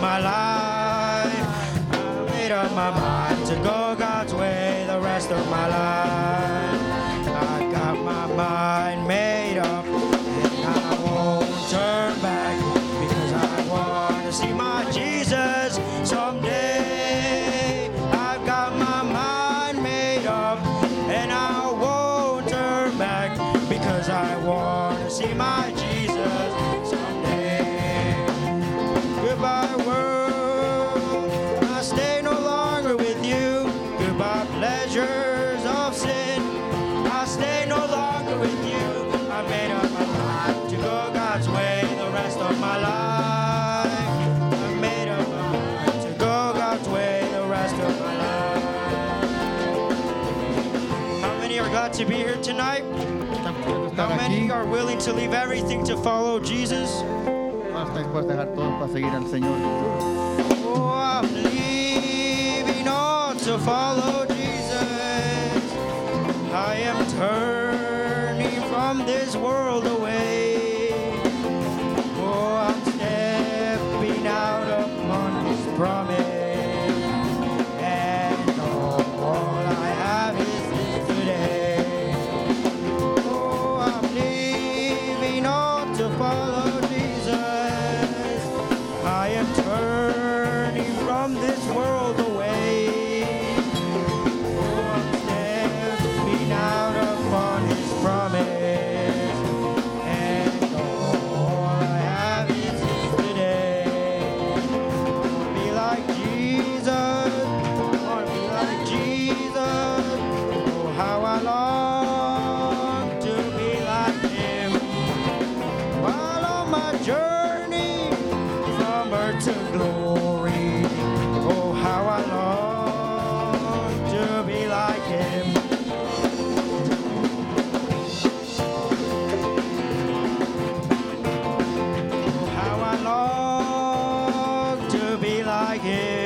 my life. I made up my mind to go God's way the rest of my life. that are willing to leave everything to follow Jesus? Oh, I'm leaving all to follow like.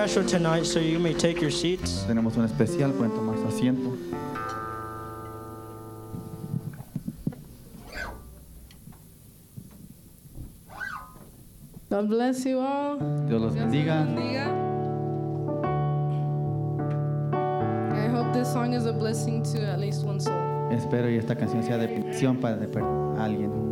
special tonight, so you may take your seats. Tenemos un especial, pueden tomar su asiento. God bless you all. Dios los bendiga. I hope this song is a blessing to at least one soul. Espero y esta canción sea de bendición para alguien.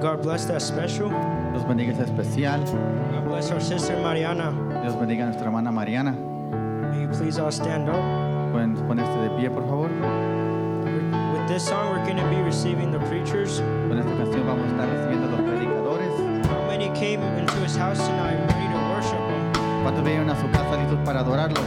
God bless that special. Dios bendiga ese especial. God bless our sister Mariana. Dios bendiga a nuestra hermana Mariana. May you please all stand up. Pueden ponerse de pie, por favor. With this song, we're going to be receiving the preachers. Con esta canción vamos a estar recibiendo a los predicadores. How many came into his house tonight ready to worship him? ¿Cuántos vinieron a su casa listos para adorarlo?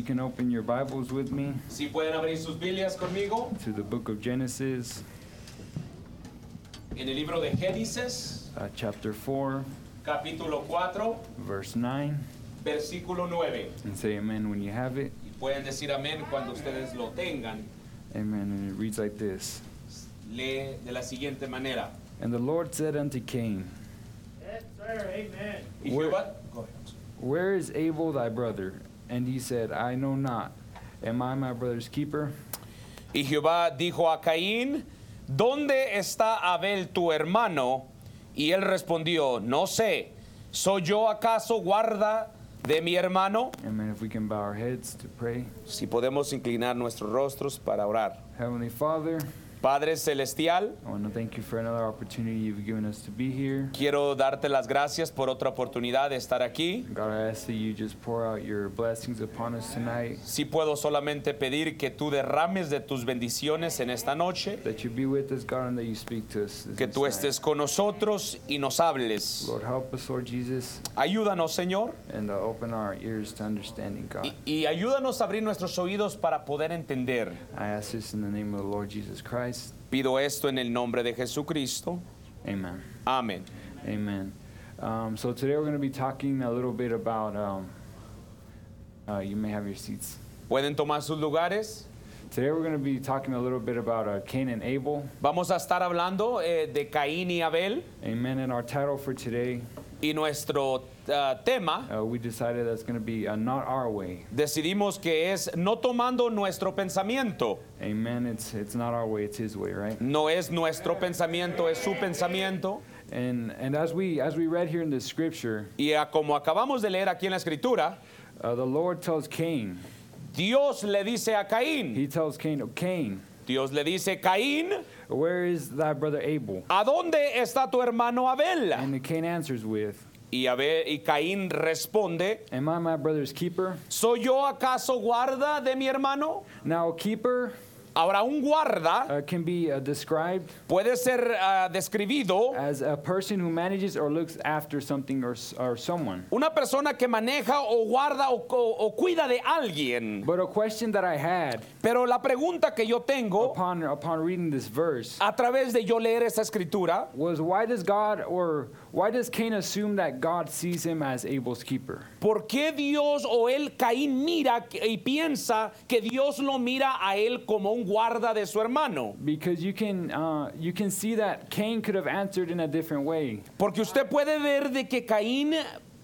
You can open your Bibles with me Si pueden abrir sus Biblias conmigo to the book of Genesis, en el libro de Génesis, uh, chapter 4, capítulo 4, verse 9, versículo 9. and say amen when you have it. Y pueden decir amén cuando ustedes lo tengan. Amen. And it reads like this Lee de la siguiente manera. And the Lord said unto Cain, Yes, sir. Y Jehová, Where is Abel thy brother? And he said, I know not. Am I my brother's keeper? y Jehová dijo a Caín, ¿dónde está Abel tu hermano? Y él respondió, no sé, ¿soy yo acaso guarda de mi hermano? Amen. If we can bow our heads to pray. Si podemos inclinar nuestros rostros para orar. Heavenly Father, Padre Celestial, I want to thank you for another opportunity you've given us to be here. quiero darte las gracias por otra oportunidad de estar aquí. God, I ask that you just pour out your blessings upon us tonight, Si puedo solamente pedir que tú derrames de tus bendiciones en esta noche, that you be with us, God, and that you speak to us. this que tú estés con nosotros y nos hables. Lord, help us, Lord Jesus, Ayúdanos, Señor, and uh, open our ears to understanding, God. y, y ayúdanos a abrir nuestros oídos para poder entender. I ask this in the name of the Lord Jesus Christ. Pido esto en el nombre de Jesucristo. Amen. Amén. Amen. Um, so today we're going to be talking a little bit about. Um, uh, you may have your seats. ¿Pueden tomar sus lugares? Today we're going to be talking a little bit about uh, Cain and Abel. Vamos a estar hablando eh, de Caín y Abel Amen. And our title for today, y nuestro ah, tema uh, we decided that's going to be uh, not our way. decidimos que es no tomando nuestro pensamiento. Amen. It's it's not our way. It's His way, right? No es nuestro pensamiento, es su pensamiento. And and as we as we read here in the scripture, Y como acabamos de leer aquí en la escritura, uh, the Lord tells Cain. Dios le dice a Caín, He tells Cain, oh, Cain, Dios le dice, Caín, where is thy brother Abel? ¿a dónde está tu hermano Abel? And Cain answers with, Y, Abel, y Caín responde, Am I my brother's keeper? ¿soy yo acaso guarda de mi hermano? Now, keeper Ahora, un guarda uh, can be uh, described puede ser ah, describido as a person who manages or looks after something or, someone. una persona que maneja o guarda o, o- o cuida de alguien. But a question that I had Pero la pregunta que yo tengo upon upon reading this verse a través de yo leer esa escritura was why does God or why does Cain assume that God sees him as Abel's keeper? ¿Por qué Dios o él, Caín, mira y piensa que Dios lo mira a él como un guarda de su hermano? Because you can uh, you can see that Cain could have answered in a different way. Porque usted puede ver de que Caín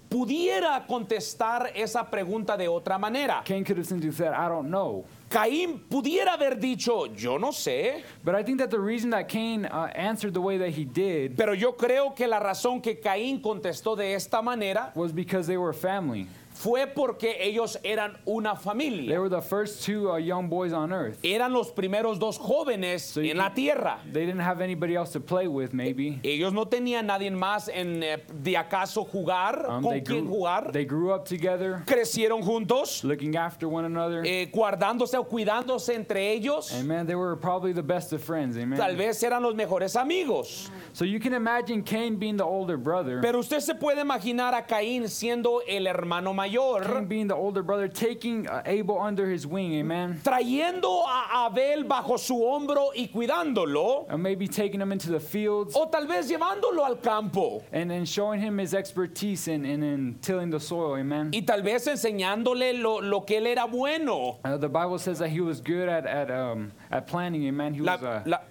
pudiera contestar esa pregunta de otra manera. Cain could have simply said, "I don't know." Caín pudiera haber dicho, yo no sé, But I think that the reason that Cain uh, answered the way that he did pero yo creo que la razón que Caín contestó de esta manera was because they were family. Fue porque ellos eran una They familia. were the first two uh, young boys on earth. Eran los primeros dos jóvenes en la tierra. They didn't have anybody else to play with, maybe. Ellos no tenían nadie más en eh, de acaso jugar, Um, con they, quien grew, jugar. they grew up together, Crecieron juntos, looking after one another. eh, guardándose o cuidándose entre ellos. And man, they were probably the best of friends, amen. Tal vez eran los mejores amigos. So you can imagine Cain being the older brother, Pero usted se puede imaginar a Caín siendo el hermano Cain mayor, being the older brother, taking uh, Abel under his wing, amen. trayendo a Abel bajo su hombro y cuidándolo, And maybe taking him into the fields o tal vez llevándolo al campo. and, and showing him his expertise in, in, in tilling the soil, amen. Y tal vez enseñándole lo, lo que él era bueno. Uh, the Bible says that he was good at, at, um, at planting, amen. He La, was, uh, la-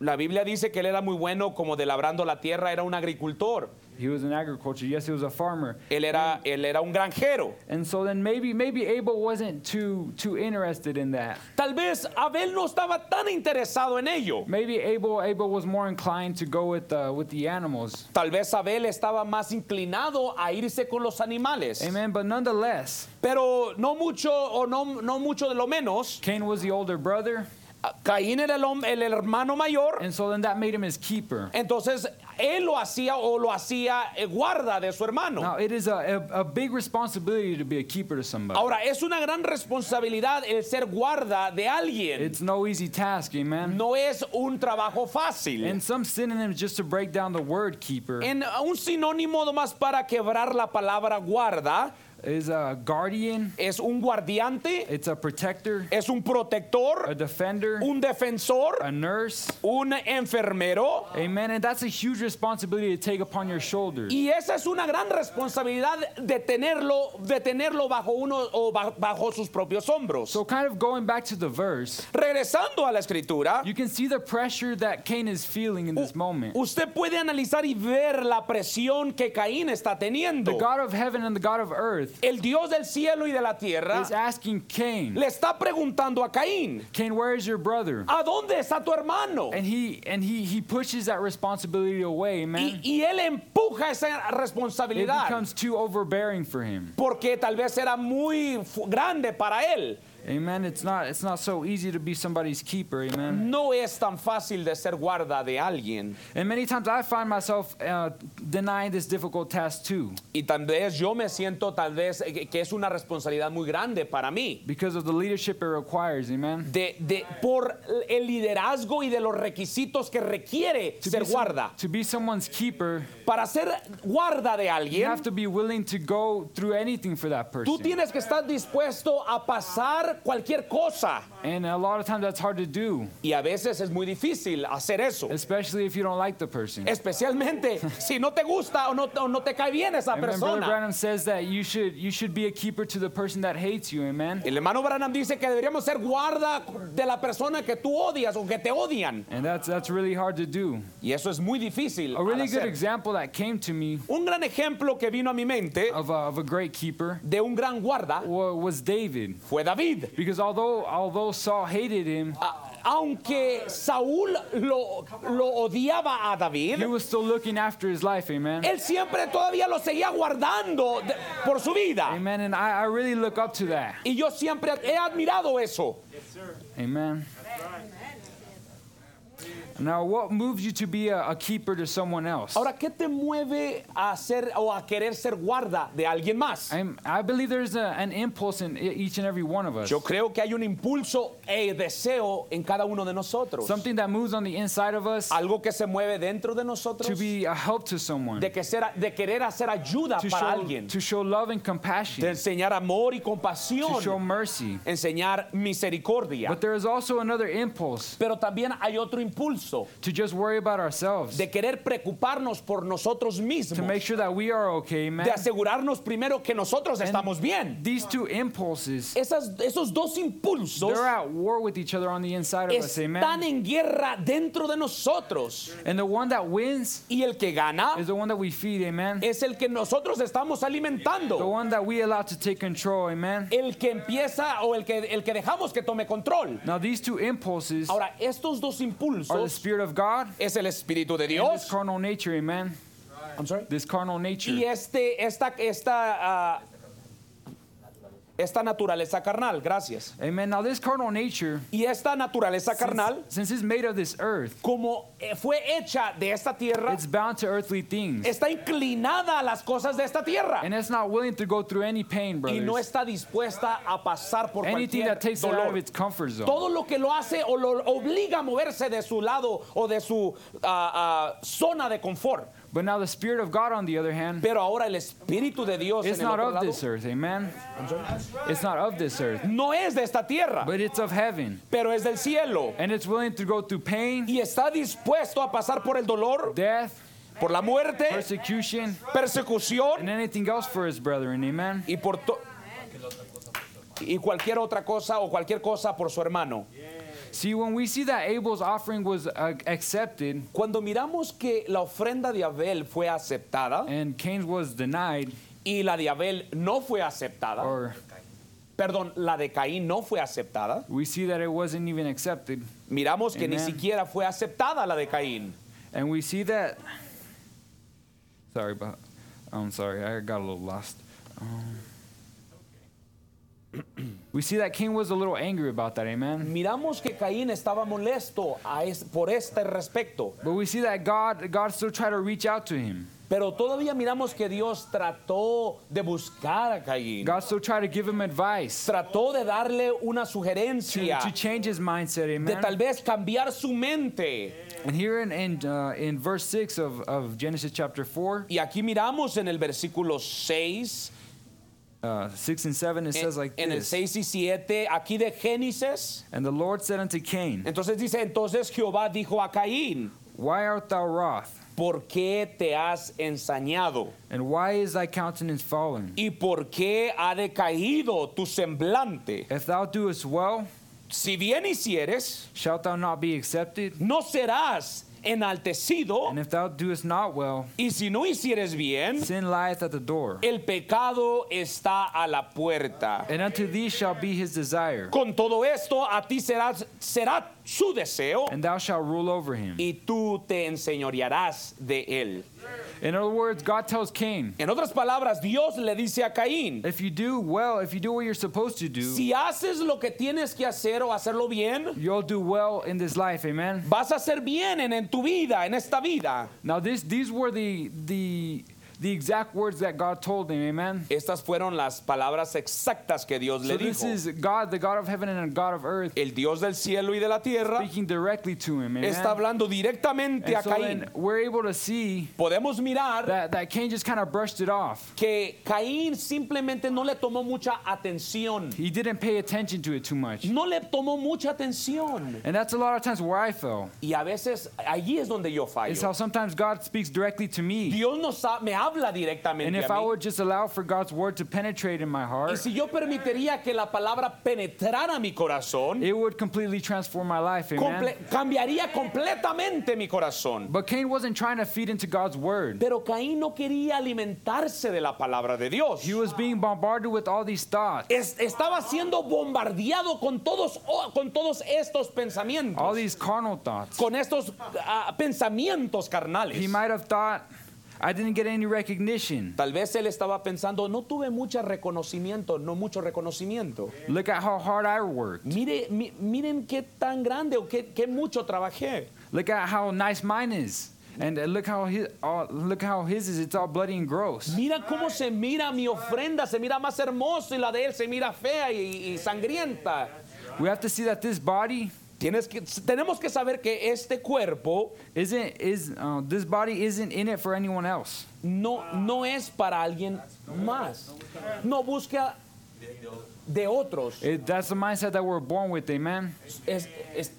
la Biblia dice que él era muy bueno como de labrando la tierra, era un agricultor. He was in agriculture. Yes, he was a farmer. Él era, él era un granjero. And so then maybe maybe Abel wasn't too too interested in that. Tal vez Abel no estaba tan interesado en ello. Maybe Abel Abel was more inclined to go with uh, with the animals. Tal vez Abel estaba más inclinado a irse con los animales. Amen. But nonetheless, Pero no mucho o no, no mucho de lo menos. Cain was the older brother, Caín era el, el hermano mayor. and so then that made him his keeper. Entonces él lo hacía o lo hacía eh, guarda de su hermano. Now it is a, a, a big responsibility to be a keeper to somebody. Ahora es una gran responsabilidad el ser guarda de alguien. It's no easy task, amen. No es un trabajo fácil. And some synonyms just to break down the word keeper. En un sinónimo nomás para quebrar la palabra guarda, is a guardian, es un guardiante, it's a protector, es un a protector, defender, un defensor, a nurse. un enfermero. Amen. And that's a huge responsibility to take upon your shoulders. Y esa es una gran responsabilidad de tenerlo, de tenerlo bajo uno o ba- bajo sus propios hombros. So, kind of going back to the verse, Regresando a la escritura, you can see the pressure that Cain is feeling in this moment. usted puede analizar y ver la presión que Caín está The teniendo. God of heaven and the God of earth El Dios del cielo y de la tierra is asking Cain, le está preguntando a Caín, Cain, where is your brother? ¿a dónde está tu hermano? And he and he he pushes that responsibility away, Y, man. y él empuja esa It responsabilidad becomes too overbearing for him. porque tal vez era muy grande para él. Amen. It's not it's not so easy to be somebody's keeper, amen. No es tan fácil de ser guarda de alguien. And many times I find myself uh, denying this difficult task too Y tal vez yo me siento tal vez que es una responsabilidad muy grande para mí. because of the leadership it requires, amen. De, de- por el liderazgo y de los requisitos que requiere To ser be, some- guarda. to be someone's keeper, Para ser guarda de you alguien, have to be willing to go through anything for that tú person. tienes que estar dispuesto a pasar cualquier cosa. And a lot of times that's hard to do, Y a veces es muy difícil hacer eso. especially if you don't like the person. Especialmente si no te gusta o no, o no te cae bien esa Amen. Brother. Branham says that you should you should be a keeper to the person that hates you, amen. El hermano Branham dice que deberíamos ser guarda de la persona que tú odias o que te odian. And that's that's really hard to do. Y eso es muy difícil. A really good example that came to me Un gran ejemplo que vino a mi mente of a, of a great keeper de un gran guarda was David, fue David. because although although Saul hated him, Aunque Saúl lo, lo odiaba a David, he was still looking after his life, amen. él siempre todavía lo seguía guardando de- por su vida. Amen. And I, I really look up to that. Y yo siempre he admirado eso. Amen. Now, what moves you to be a, a keeper to someone else? Ahora, ¿qué te mueve a ser o a querer ser guarda de alguien más? I'm, I believe there's a, an impulse in e- each and every one of us. Yo creo que hay un impulso e deseo en cada uno de nosotros. Something that moves on the inside of us Algo que se mueve dentro de to nosotros be a help to someone, de, que ser, de querer hacer ayuda to para show, alguien, to show love and de compassion, enseñar amor y to show compasión, mercy. enseñar misericordia. But there is also another impulse Pero también hay otro impulso to just worry about ourselves, de querer preocuparnos por nosotros to mismos, make sure that we are okay, man. de asegurarnos primero que nosotros estamos bien. These two impulses, Esas, esos dos impulsos they're at war with each other on the inside of us, están amen. en guerra dentro de nosotros. And the one that wins Y el que gana is the one that we feed, amen. es el que nosotros estamos The alimentando. one that we allow to take control, amen. El que empieza o el que, el que dejamos que tome control. Now, these two impulses Ahora, estos dos the impulsos Spirit of God es el Espíritu de and this Dios. carnal nature, amen. I'm sorry. This carnal nature. Y este, esta, esta, ah, esta naturaleza carnal, gracias. Amen. Now, this carnal nature, Y esta naturaleza carnal, since, since it's made of this earth, como eh, fue hecha de esta tierra, it's bound to earthly things. está inclinada a las cosas de esta tierra. And it's not willing to go through any pain, Y no brothers. está dispuesta a pasar por Anything cualquier that takes it out of dolor. its comfort zone. Todo lo que lo hace o lo obliga a moverse de su lado o de su ah, ah, zona de confort. But now the Spirit of God, on the other hand, Pero ahora el Espíritu de Dios it's en el not otro of lado this earth, amen. It's not of this earth, no es de esta tierra, but it's of heaven. pero es del cielo. And it's willing to go through pain, Y está dispuesto a pasar por el dolor, death, por la muerte, persecution, persecución and anything else for his brethren, amen. y por to- y cualquier otra cosa o cualquier cosa por su hermano. See, when we see that Abel's offering was uh, accepted Cuando miramos que la ofrenda de Abel fue aceptada and Cain's was denied, y la de Abel no fue aceptada, or perdón, la de Caín no fue aceptada, we see that it wasn't even accepted, miramos que ni Amen. siquiera fue aceptada la de Caín. and we see that. Sorry, but I'm sorry, I got a little lost. Um, we see that Cain was a little angry about that, amen. Miramos que Caín estaba molesto a es- por este respecto, But we see that God, God still tried to reach out to him. pero todavía miramos que Dios trató de buscar a Caín, God still tried to give him advice trató de darle una to, sugerencia, to change his mindset, de amen. tal vez cambiar su mente. And here in in, uh, in verse six of, of Genesis chapter four, Y aquí miramos en el versículo 6 uh, 6 and 7, it En, says like en el this. 6 y 7, aquí de Génesis. And the Lord said unto Cain, Entonces dice, entonces Jehová dijo a Caín, Why art thou wroth? ¿por qué te has ensañado? And why is thy countenance fallen? ¿Y por qué ha decaído tu semblante? If thou doest well, Si bien hicieres, shalt thou not be accepted? no serás enaltecido, And if thou doest not well, y si no hicieres bien, sin lieth at the door. el pecado está a la puerta. And unto thee shall be his desire, Con todo esto, a ti será, será su deseo, and thou shalt rule over him. y tú te enseñorearás de él. In other words, God tells Cain, En otras palabras, Dios le dice a Caín, if you do well, if you do what you're supposed to do, si haces lo que tienes que hacer o hacerlo bien, you'll do well in this life. Amen. vas a hacer bien en, en tu vida, en esta vida. Now this these were the the the exact words that God told him. Amen. Estas fueron las palabras exactas que Dios So le this dijo. is God, the God of heaven and the God of earth, El Dios del cielo y de la tierra speaking directly to him. Amen. está hablando directamente a so Caín. then we're able to see Podemos mirar that, that Cain just kind of brushed it off. que Caín simplemente no le tomó mucha atención. He didn't pay attention to it too much. No le tomó mucha atención. And that's a lot of times where I fell. Y a veces allí es donde yo It's how fallo. sometimes God speaks directly to me. Dios nos ha- me habla directamente And if a I mí. would just allow for God's word to penetrate in my Y heart, si yo permitiría que la palabra penetrara mi corazón, it would completely transform my life. Amen. comple- cambiaría completamente mi corazón. But Cain wasn't trying to feed into God's word. Pero Caín no quería alimentarse de la palabra de Dios. He was being bombarded with all these thoughts, Es- estaba siendo bombardeado con todos, con todos estos pensamientos, all these carnal thoughts. con estos ah, pensamientos carnales. He might have thought, I didn't get any recognition. Tal vez él estaba pensando, no tuve mucho reconocimiento, no mucho reconocimiento. Look at how hard I worked. Mire, mi- miren qué tan grande o qué, qué mucho trabajé. Look at how nice mine is. And look how his, look how his is. It's all bloody and gross. Mira cómo se mira mi ofrenda, se mira más hermoso y la de él se mira fea y, y sangrienta. We have to see that this body Tienes que, tenemos que saber que este cuerpo isn't is uh, this body isn't in it for anyone else. no, no es para alguien más. No busca de otros. It, that's the mindset that we're born with, amen. Es, es-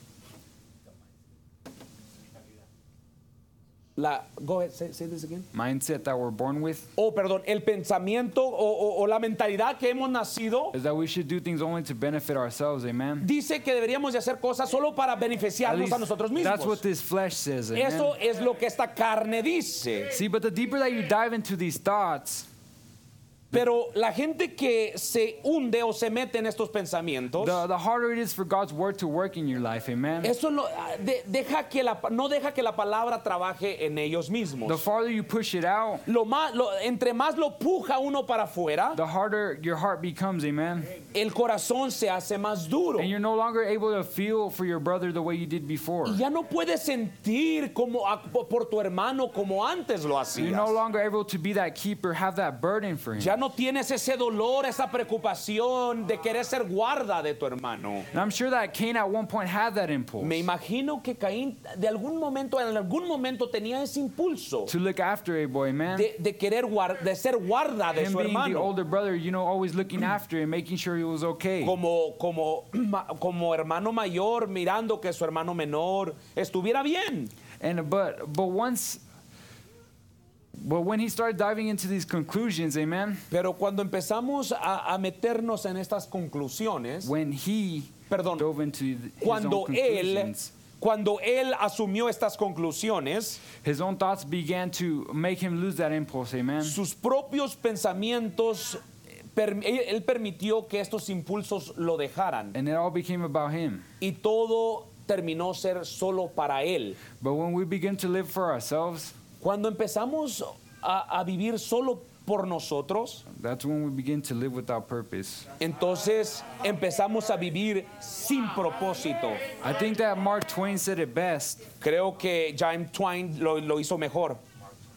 la, go ahead, say, say this again. Mindset that we're born with Oh, perdón, el pensamiento o, o- o la mentalidad que hemos nacido is that we should do things only to benefit ourselves, amen. dice que deberíamos de hacer cosas solo para beneficiarnos a nosotros that's what mismos. this flesh says, amen. Eso es lo que esta carne dice. See, but the deeper that you dive into these thoughts, Pero la gente que se hunde o se mete en estos pensamientos, the, the harder it is for God's word to work in your life, amen. eso lo- de- deja que la, no deja que la palabra trabaje en ellos The mismos. farther you push it out, Lo más, lo- entre más lo puja uno para afuera, the harder your heart becomes, amen. el corazón se hace más duro. And you're no longer able to feel for your brother the way you did before. Y ya no puedes sentir como a- por tu hermano como antes lo You're no hacías. longer able to be that keeper, have that burden for him. Ya no tienes ese dolor, esa preocupación de querer ser guarda de tu hermano. And I'm sure that Cain at one point had that impulse Me imagino que Caín de algún momento, en algún momento tenía ese impulso to look after a boy, man. de, de querer de ser guarda de Him su being the hermano. older brother, you know, always looking after him, making sure he was okay. Como, como, como hermano mayor, mirando que su hermano menor estuviera bien. And but but once but when he started diving into these conclusions, amen, Pero cuando empezamos a, a meternos en estas conclusiones, when he Perdón, dove into th- his cuando own él, conclusions, cuando él asumió estas conclusiones, his own thoughts began to make him lose that impulse, amen. sus propios pensamientos, per- él él permitió que estos impulsos lo dejaran And it all became about him. y todo terminó ser solo para él. But when we begin to live for ourselves, Cuando empezamos a, a vivir solo por nosotros, that's when we begin to live without purpose. entonces empezamos a vivir sin propósito. I think that Mark Twain said it best Creo que James Twain lo, lo hizo mejor.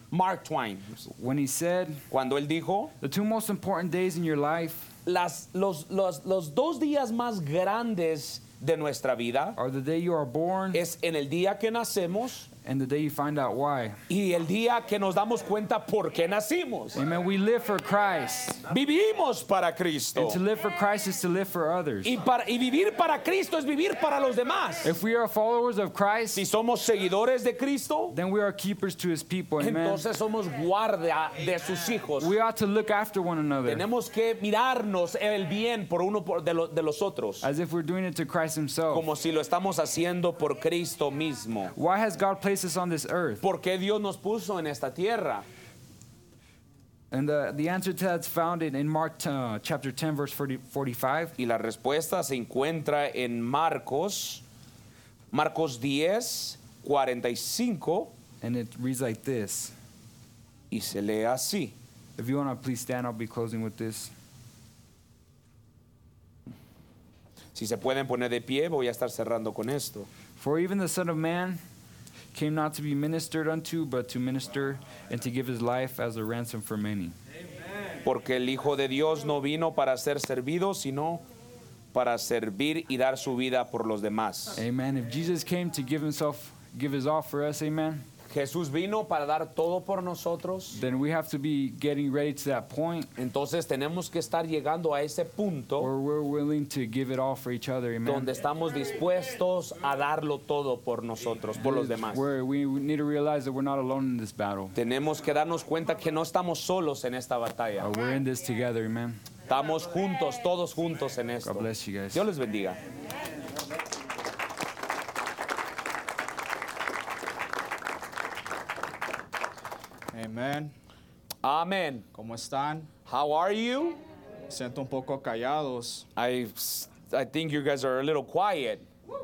Mark Twain, when he said, cuando él dijo, The two most important days in your life las, los, los, los dos días más grandes de nuestra vida are the day you are born es en el día que nacemos and the day you find out why. y el día que nos damos cuenta por qué nacimos. Amen. We live for Christ. Vivimos para Cristo. And to live for Christ is to live for others. Y, para, y vivir para Cristo es vivir para los demás. If we are followers of Christ, Si somos seguidores de Cristo, then we are keepers to his people. Amen. entonces somos guardia de sus hijos. We ought to look after one another Tenemos que mirarnos el bien por uno por- de, lo- de los otros, as if we're doing it to Christ himself. como si lo estamos haciendo por Cristo mismo. Why has God placed us on this earth? ¿Por qué Dios nos puso en esta tierra? And the, the answer to that's found in, in Mark uh, chapter 10, verse 40, 45. Y la respuesta se encuentra en Marcos, Marcos 10, 45, And it reads like this. y se lee así. If you want to please stand, I'll be closing with this. Si se pueden poner de pie, voy a estar cerrando con esto. For even the Son of Man came not to be ministered unto, but to minister and to give his life as a ransom for many. Porque el Hijo de Dios no vino para ser servido, sino para servir y dar su vida por los demás. Amen. If Jesus came to give himself, give his all for us, amen, Jesús vino para dar todo por nosotros. then we have to be getting ready to that point Entonces tenemos que estar llegando a ese punto where we're willing to give it all for each other, amen. donde estamos dispuestos a darlo todo por nosotros, por los demás. Where we need to realize that we're not alone in this battle. Tenemos que darnos cuenta que no estamos solos en esta batalla. We're in this together, amen. Estamos juntos, todos juntos en esto. God bless you guys. Dios les bendiga. Amen. Amén. ¿Cómo están? How are you? Siento un poco callados I, I think you guys are a little quiet.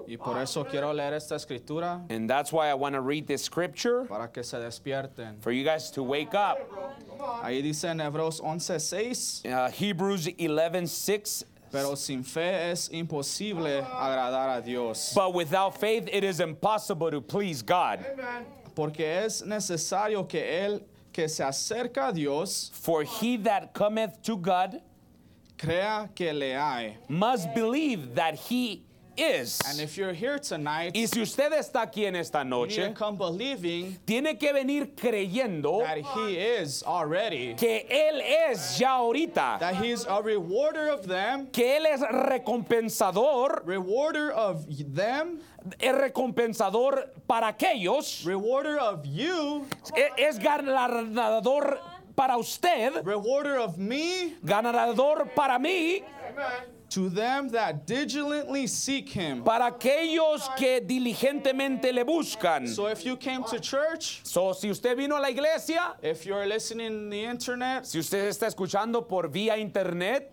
y por eso quiero leer esta escritura And that's why I want to read this scripture para que se despierten. for you guys to wake up. Ahí dice en Hebreos 11:6, Uh, Hebrews 11 6. pero sin fe es imposible agradar a Dios, But without faith, it is impossible to please God. porque es necesario que el que se acerca a Dios For he that cometh to God crea que le hay. must believe that he is. And if you're here tonight, Y si usted está aquí en esta you need to noche, come believing tiene que venir creyendo that He is already, que Él es ya ahorita, that He's a rewarder of them, que Él es recompensador, rewarder of them, es recompensador para aquellos, rewarder of you, e- es ganador para usted, rewarder of me, ganador para mí, to them that diligently seek Him. para aquellos que diligentemente le buscan. So if you came to church, So, si usted vino a la iglesia, if you're listening in the internet, si usted está escuchando por vía internet,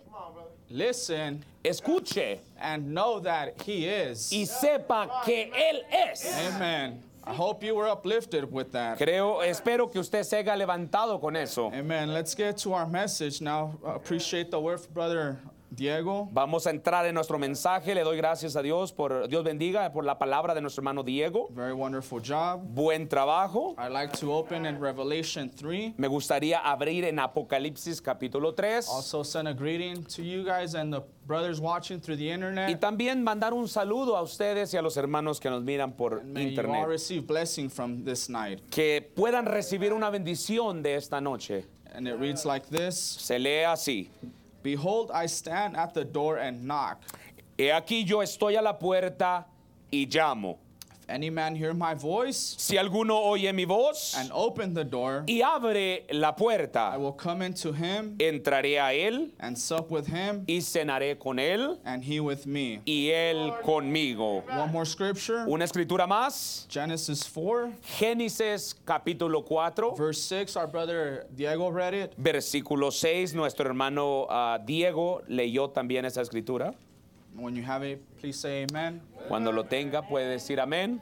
listen escuche and know that He is. y sepa que Él es. Amen. I hope you were uplifted with that. Creo, espero que usted se haya levantado con eso. Amen. Let's get to our message now. Appreciate the word, brother Diego. Vamos a entrar en nuestro mensaje. Le doy gracias a Dios por Dios bendiga por la palabra de nuestro hermano Diego. Very wonderful job. Buen trabajo. I'd like to open in Revelation 3. Me gustaría abrir en Apocalipsis capítulo 3 Also send a greeting to you guys and the brothers watching through the y internet. también mandar un saludo a ustedes y a los hermanos que nos miran por May you all receive blessing from this night. Que puedan recibir una bendición de esta noche. And it reads like this Se lee así. Behold, I stand at the door and knock. He aquí yo estoy a la puerta y llamo. If any man hear my voice Si alguno oye mi voz and open the door, y abre la I puerta, will come into him entraré a él and sup with him y cenaré con él and he with me. y él conmigo. One more scripture Una escritura más. Genesis 4, Génesis capítulo 4, verse 6. Our brother Diego read it. versículo 6. Nuestro hermano ah, Diego leyó también esa escritura. When you have it, please say amen. Cuando lo tenga puede decir amén.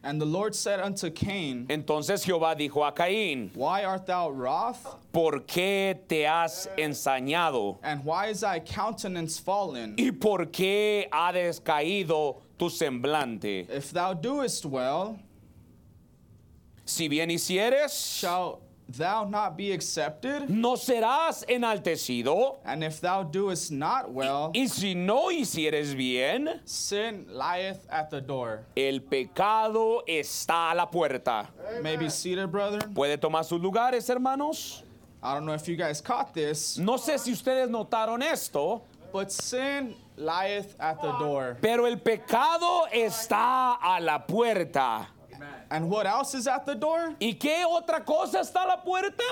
And the Lord said unto Cain, Entonces Jehová dijo a Caín, Why art thou wroth? ¿por qué te has ensañado? And why is thy countenance fallen? ¿Y por qué ha descaído tu semblante? If thou doest well, Si bien hicieres, shall thou not be accepted? no serás enaltecido. And if thou doest not well, Y si no hicieres bien, sin lieth at the door. el pecado está a la puerta. May be seated, brethren. ¿Puede tomar sus lugares, hermanos? I don't know if you guys caught this, No sé si ustedes notaron esto, but sin lieth at the door. pero el pecado está a la puerta. And what else is at the door? ¿Y qué otra cosa está a la puerta?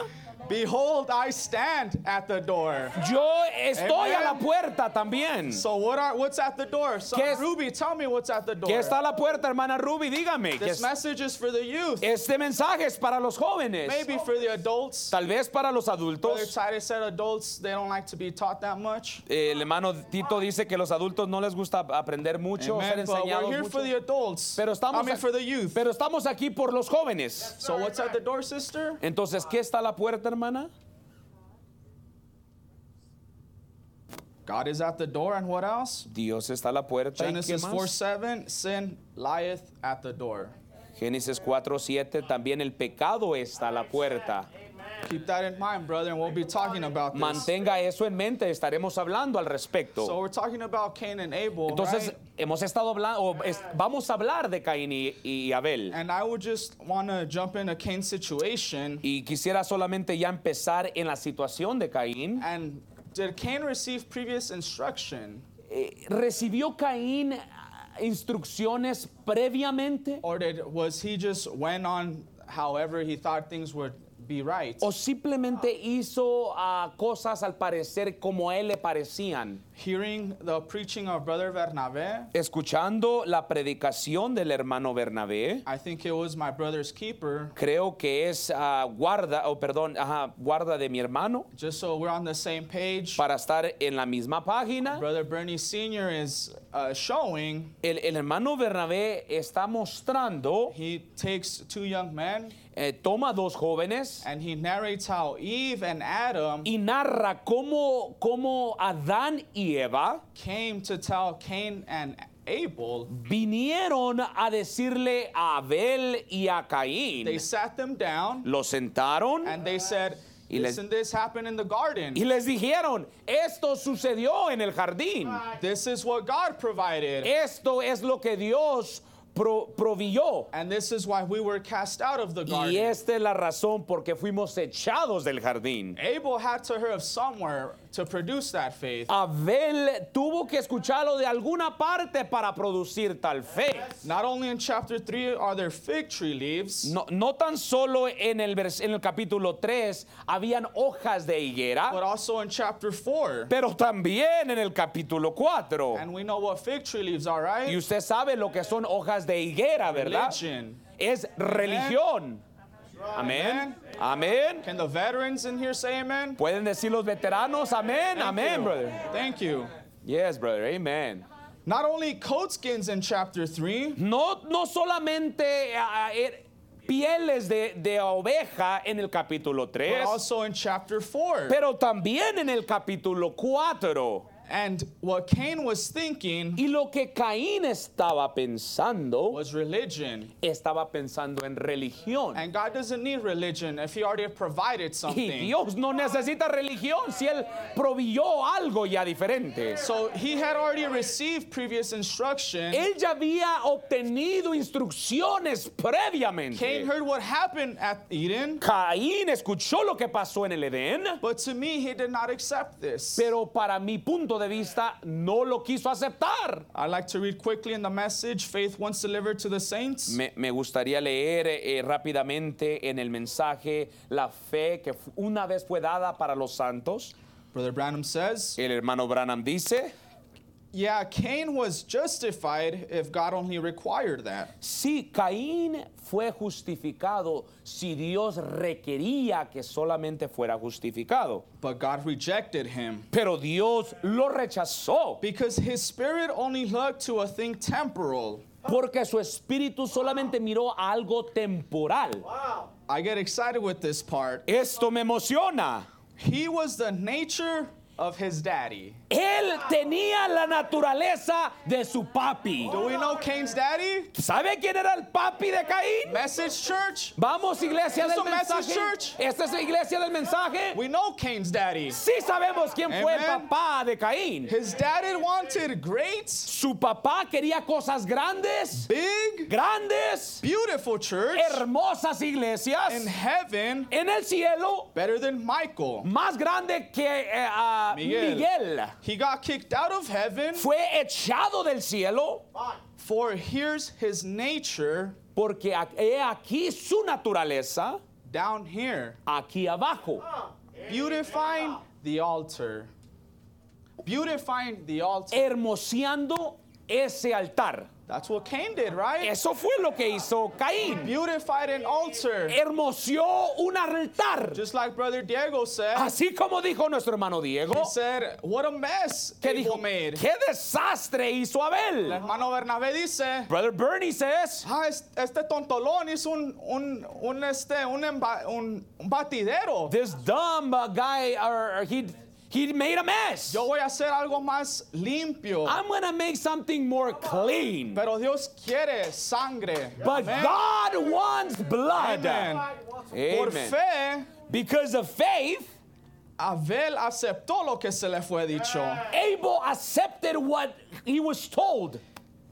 Behold, I stand at the door. Yo estoy a la puerta también. So what are what's at the door? So, ¿Qué es- Ruby, tell me what's at the door. ¿Qué está a la puerta, hermana Ruby? Dígame. ¿qué This es- message is for the youth. Este mensaje es para los jóvenes. Maybe for the adults. Tal vez para los Brother adultos. Titus said adults they don't like to be taught that much. Eh, El hermano Tito dice que los adultos no les gusta aprender mucho, ser Amen. But we're enseñados here mucho. for the adults. Pero I estamos, mean a- for the youth. pero estamos aquí por los jóvenes. So what's at the door, sister? Entonces, ¿qué está a la puerta, hermana? God is at the door, and what else? Dios está a la puerta. ¿Y qué Genesis 4 más? 7, sin lieth at the door. Génesis 4:7 también el pecado está a la puerta. Keep that in mind, brother, and we'll be talking about this. Mantenga eso en mente, estaremos hablando al respecto. So we're talking about Cain and Abel, Entonces, right? hemos estado hablando, vamos a hablar de Caín y, y Abel. And I would just want to jump into Cain's situation. Y quisiera solamente ya empezar en la situación de Caín. And did Cain receive previous instruction? Eh, ¿Recibió Caín ah, instrucciones previamente? Or did was he just went on however he thought things would be right? ¿O simplemente hizo ah, cosas al parecer como a él le parecían? Hearing the preaching of Brother Bernabé, Escuchando la predicación del hermano Bernabé, I think it was my brother's keeper. creo que es ah, guarda, o perdón, ajá, guarda de mi hermano, Just so we're on the same page, para estar en la misma página. Brother Bernie Sr. is uh, showing El, el hermano Bernabé está mostrando, he takes two young men eh, toma dos jóvenes and he narrates how Eve and Adam y narra cómo, cómo Adán y Eva came to tell Cain and Abel. vinieron a decirle a Abel y a They Caín. sat them down Los sentaron and they said, Y les- Listen, this happened in the garden. y les dijeron, esto sucedió en el jardín. This is what God provided. Esto es lo que Dios pro- proveyó. And this is why we were cast out of the Y garden. esta es la razón porque fuimos echados del jardín. Abel had to hear of somewhere to produce that faith. Abel tuvo que escucharlo de alguna parte para producir tal fe. Not only in chapter 3 are there fig tree leaves, No, no tan solo en el, vers- en el capítulo 3 habían hojas de but higuera, also in chapter 4. pero también en el capítulo 4. And we know what fig tree leaves are, right? Y usted sabe lo que son hojas de higuera, ¿verdad? Religion. Es religión. Amén. Amén. Can the veterans in here say amen? Pueden decir los veteranos, amén, amén, brother. Thank you. Yes, brother, amen. Not only coat skins in chapter 3, No, no solamente ah, er- pieles de, de oveja en el capítulo but 3, also in chapter 4. pero también en el capítulo 4. And what Cain was thinking Y lo que Caín estaba pensando, was religion. estaba pensando en religión. And God doesn't need religion if He already provided Y something. Dios no necesita religión si Él proveyó algo ya diferente. So He had already received previous instruction. Él ya había obtenido instrucciones previamente. Cain heard what happened at Eden, Caín escuchó lo que pasó en el Edén, but to me, he did not accept this. pero para mi punto de vista no lo quiso aceptar. I'd like to read quickly in the message faith once delivered to the saints. Me, me gustaría leer eh, rápidamente en el mensaje la fe que una vez fue dada para los santos. Brother Branham says, El hermano Branham dice, Yeah, Cain was justified if God only required that. sí, Caín fue justificado si Dios requería que solamente fuera justificado. But God rejected him Pero Dios lo rechazó because his spirit only looked to a thing temporal. porque su espíritu solamente miró a algo temporal. Wow. I get excited with this part. Esto me emociona. He was the nature of his daddy. Él tenía la naturaleza de su papi. Do we know Cain's daddy? ¿Sabe quién era el papi de Caín? Message church. Vamos, iglesia del mensaje. church. Esta es la iglesia del mensaje. We know Cain's daddy. Sí sabemos quién fue el Amen. papá de Caín. His daddy wanted great, Su papá quería cosas grandes, big, grandes, beautiful church hermosas in iglesias heaven en el cielo, better than Michael. más grande que ah, Miguel. Miguel. He got kicked out of heaven, Fue echado del cielo for here's his nature porque he aquí su naturaleza down here, aquí abajo. beautifying the altar. Beautifying the altar. hermoseando ese altar. That's what Cain did, right? Eso fue lo que hizo Caín. Beautified an altar. Hermoseó un altar. Just like Brother Diego said. Así como dijo nuestro hermano Diego, He said, What a mess que Abel dijo, made. qué desastre hizo El Abel. hermano Bernabé dice, Brother Bernie says, ah, es- este tontolón hizo un, un, un, este, un, un, un batidero. this dumb uh, guy, or he, he made a mess. Yo voy a hacer algo más limpio. I'm gonna make something more clean. Pero Dios quiere sangre. But Amén. God wants blood. Amen. Por Amen. fe, Because of faith, Abel aceptó lo que se le fue dicho. Abel accepted what he was told.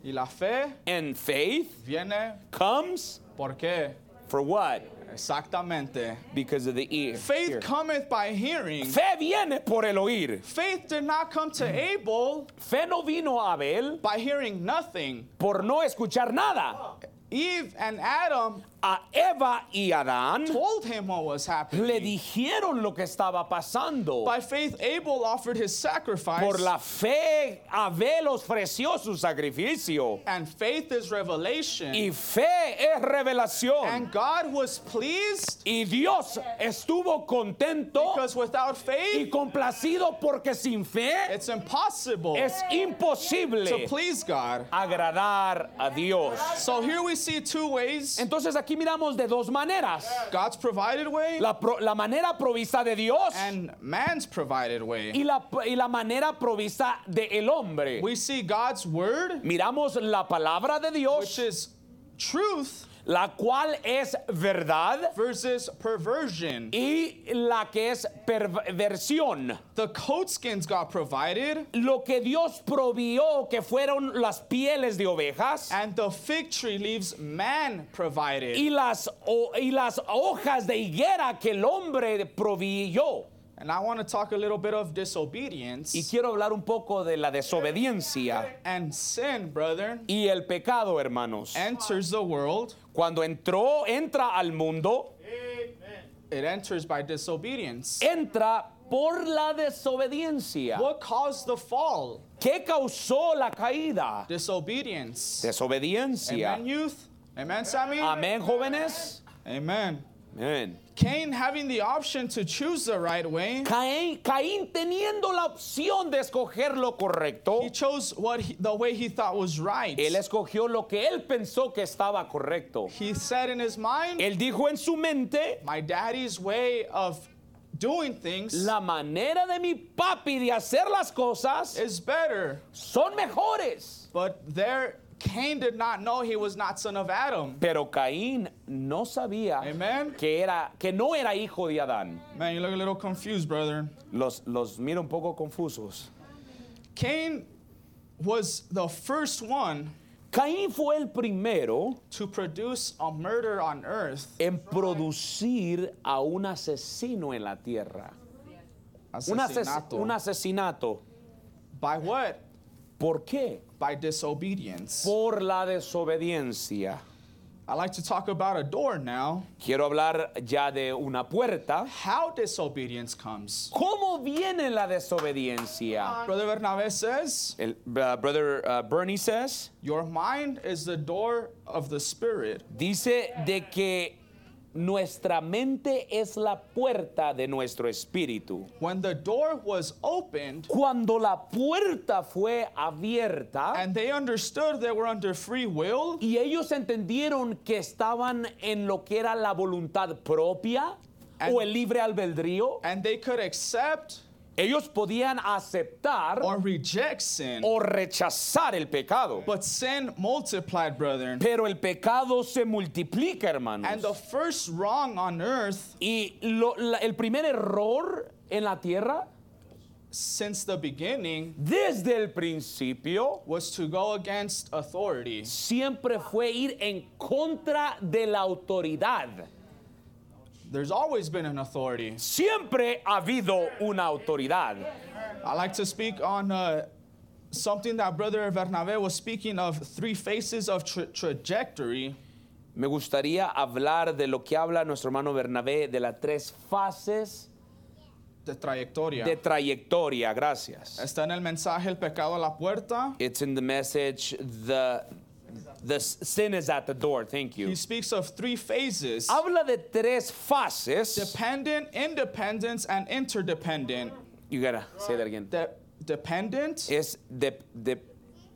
Y la fe And faith viene, comes ¿por qué? for what? Exactamente. Because of the ear. Faith ear. cometh by hearing. Fe viene por el oír. Faith did not come to mm. Abel Fe no vino a Abel by hearing nothing. por no escuchar nada. Eve and Adam A Eva y Adán told him what was le happening. dijeron lo que estaba pasando. By faith, Abel offered his sacrifice. Por la fe, Abel ofreció su sacrificio. And faith is revelation. Y fe es revelación. And God was pleased Y Dios estuvo contento because without y faith, complacido porque sin fe it's impossible es to imposible please God. agradar a Dios. So here we see two ways Entonces aquí miramos de dos maneras. God's provided way La, pro- la manera provista de Dios and man's provided way. y la, y la manera provista de el hombre. We see God's word, Miramos la palabra de which Dios, is truth, la cual es verdad versus perversion. y la que es perversión. The coatskins God provided, Lo que Dios provió que fueron las pieles de ovejas and the fig tree leaves man provided. y las, ho- y las hojas de higuera que el hombre proveyó. And I want to talk a little bit of disobedience Y quiero hablar un poco de la desobediencia and sin, brother, y el pecado, hermanos. enters the world. Cuando entró, entra al mundo, It enters by disobedience. entra por la desobediencia. What caused the fall? ¿Qué causó la caída? Disobedience. Desobediencia. Amen, youth. Amen, Sammy. Amén, jóvenes. Amen. Amén. Cain having the option to choose the right way, Caín, Caín teniendo la opción de escoger lo correcto, he chose what he, the way he thought was right. él escogió lo que él pensó que estaba correcto. He said in his mind, Él dijo en su mente, my daddy's way of doing things la manera de mi papi de hacer las cosas is better. son mejores. But there, Cain did not know he was not son of Adam. Pero Caín no sabía Amen. que, era, que no era hijo de Adán. Man, you look a little confused, brother. Los, los miro un poco confusos. Cain was the first one Caín fue el primero to produce a murder on earth. en producir a un asesino en la tierra. Un, ases- Asesinato. un asesinato. By what? ¿Por qué? By disobedience. Por la desobediencia. I like to talk about a door now. Quiero hablar ya de una puerta. How disobedience comes. ¿Cómo viene la desobediencia? Brother Bernabé says, El, uh, brother uh, Bernie says, Your mind is the door of the Spirit. dice de que nuestra mente es la puerta de nuestro espíritu. When the door was opened Cuando la puerta fue abierta and they understood they were under free will, y ellos entendieron que estaban en lo que era la voluntad propia And- o el libre albedrío and they could accept Ellos podían aceptar or reject sin. o rechazar el pecado. But sin multiplied, brethren. Pero el pecado se multiplica, hermanos. And the first wrong on earth Y lo- la- el primer error en la tierra, since the beginning desde el principio, was to go against authority. siempre fue ir en contra de la autoridad. There's always been an authority. Siempre ha habido una autoridad. I like to speak on uh, something that Brother Bernabe was speaking of three faces of tra- trajectory. Me gustaría hablar de lo que habla nuestro hermano Bernabé de las tres fases de trayectoria. de trayectoria. Gracias. Está en el mensaje El pecado a la puerta. It's in the message, the, the sin is at the door. Thank you. He speaks of three phases Habla de tres fases. dependent, independence, and interdependent. You gotta say that again. De- dependent, Es de, de-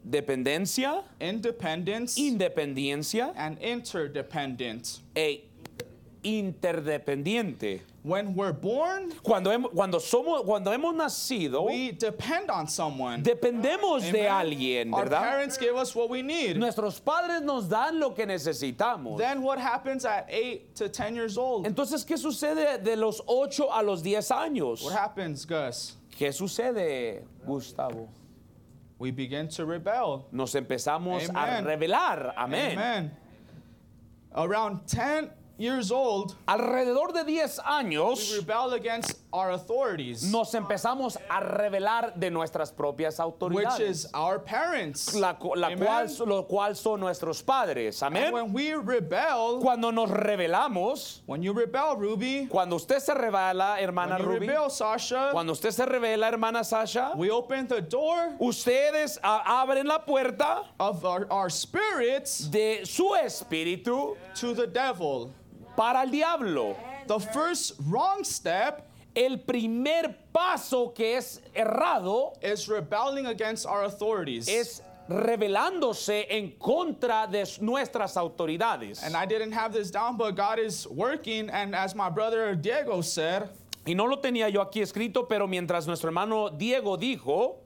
dependencia, independence, independencia and interdependent. e interdependiente. When we're born, Cuando, hemos, cuando, somos, cuando hemos nacido, we depend on someone. dependemos de alguien, Our ¿verdad? parents give us what we need. Nuestros padres nos dan lo que necesitamos. Then what happens at 8 to 10 years old? Entonces, ¿qué sucede de los 8 a los 10 años? What happens, Gus? ¿Qué sucede, Gustavo? We begin to rebel. Nos empezamos a rebelar. Amén. Amen. Around 10 years old, Alrededor de 10 we años rebel against our authorities, nos empezamos a rebelar de nuestras propias which autoridades. is our parents. La, cu- la Amen. cual, lo cual son nuestros padres. Amén. when we rebel, Cuando nos rebelamos, when you rebel, Ruby, cuando usted se revela, hermana Ruby, rebel, Sasha, cuando usted se revela, hermana Sasha, we open the door ustedes abren la puerta of our, our spirits de su espíritu to the devil. Para el diablo. The first wrong step El primer paso que es errado is rebelling against our authorities. es rebelándose en contra de nuestras autoridades. And I didn't have this down, but God is working. And as my brother Diego said, Y no lo tenía yo aquí escrito, pero mientras nuestro hermano Diego dijo,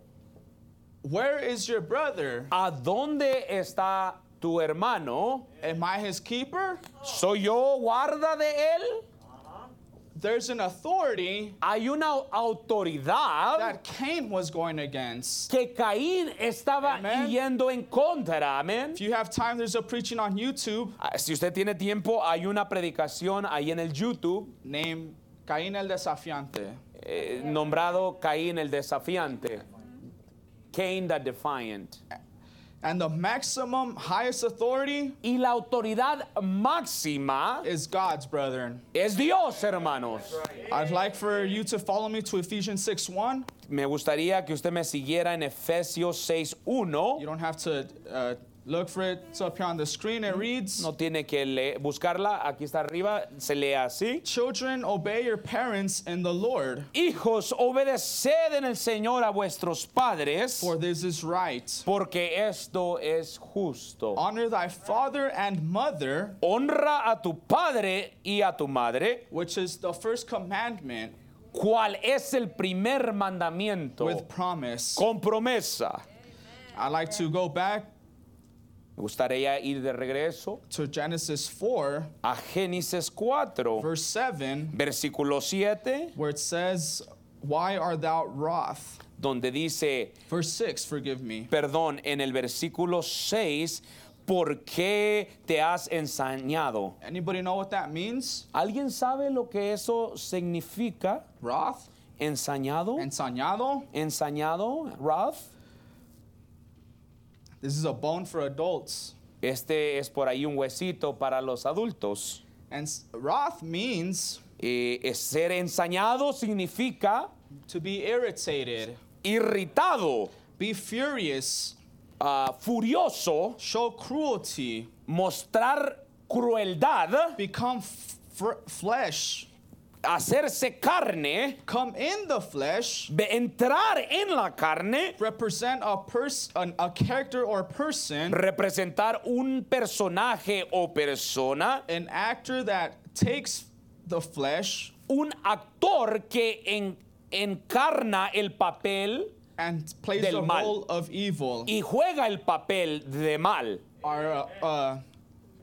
Where is your brother? ¿a dónde está tu hermano? Am I his keeper? ¿Soy yo guarda de él? There's an authority Hay una autoridad that Cain was going against. que Caín estaba Amen. yendo en contra. Amén. If you have time, there's a preaching on YouTube Ah, Si usted tiene tiempo, hay una predicación ahí en el YouTube named Caín el Desafiante. eh, nombrado Caín el desafiante. Cain the defiant. And the maximum highest authority Y la autoridad máxima is God's, brethren. es Dios, hermanos. I'd like for you to follow me to Ephesians 6 1. Me gustaría que usted me siguiera en Efesios 6.1. You don't have to uh, look for it. It's up here on the screen. It reads No tiene que buscarla, aquí está arriba, se lee así. Children, obey your parents in the Lord, Hijos, obedeced en el Señor a vuestros padres, for this is right. porque esto es justo. Honor thy father and mother, Honra a tu padre y a tu madre, which is the first commandment cual es el primer mandamiento with promise. con promesa. I like to go back Me gustaría ir de regreso to Genesis 4, a Génesis 4, verse 7, versículo 7, where it says, Why art thou wroth? donde dice, Verse 6, forgive me. perdón, en el versículo 6, ¿por qué te has ensañado? Anybody know what that means? ¿Alguien sabe lo que eso significa? Wroth? ¿Ensañado? Ensañado? ¿Ensañado? ¿Wrath? This is a bone for adults. Este es por ahí un huesito para los adultos. And wrath means Eh, es ser ensañado significa to be irritated, irritado, be furious, ah, furioso, show cruelty, mostrar crueldad, become f- flesh, hacerse carne, come in the flesh, entrar en la carne, represent a person, a character or person, representar un personaje o persona, an actor that takes the flesh un actor que en- encarna el papel and plays Del the mal. role of evil. y juega el papel de mal. Our uh, uh,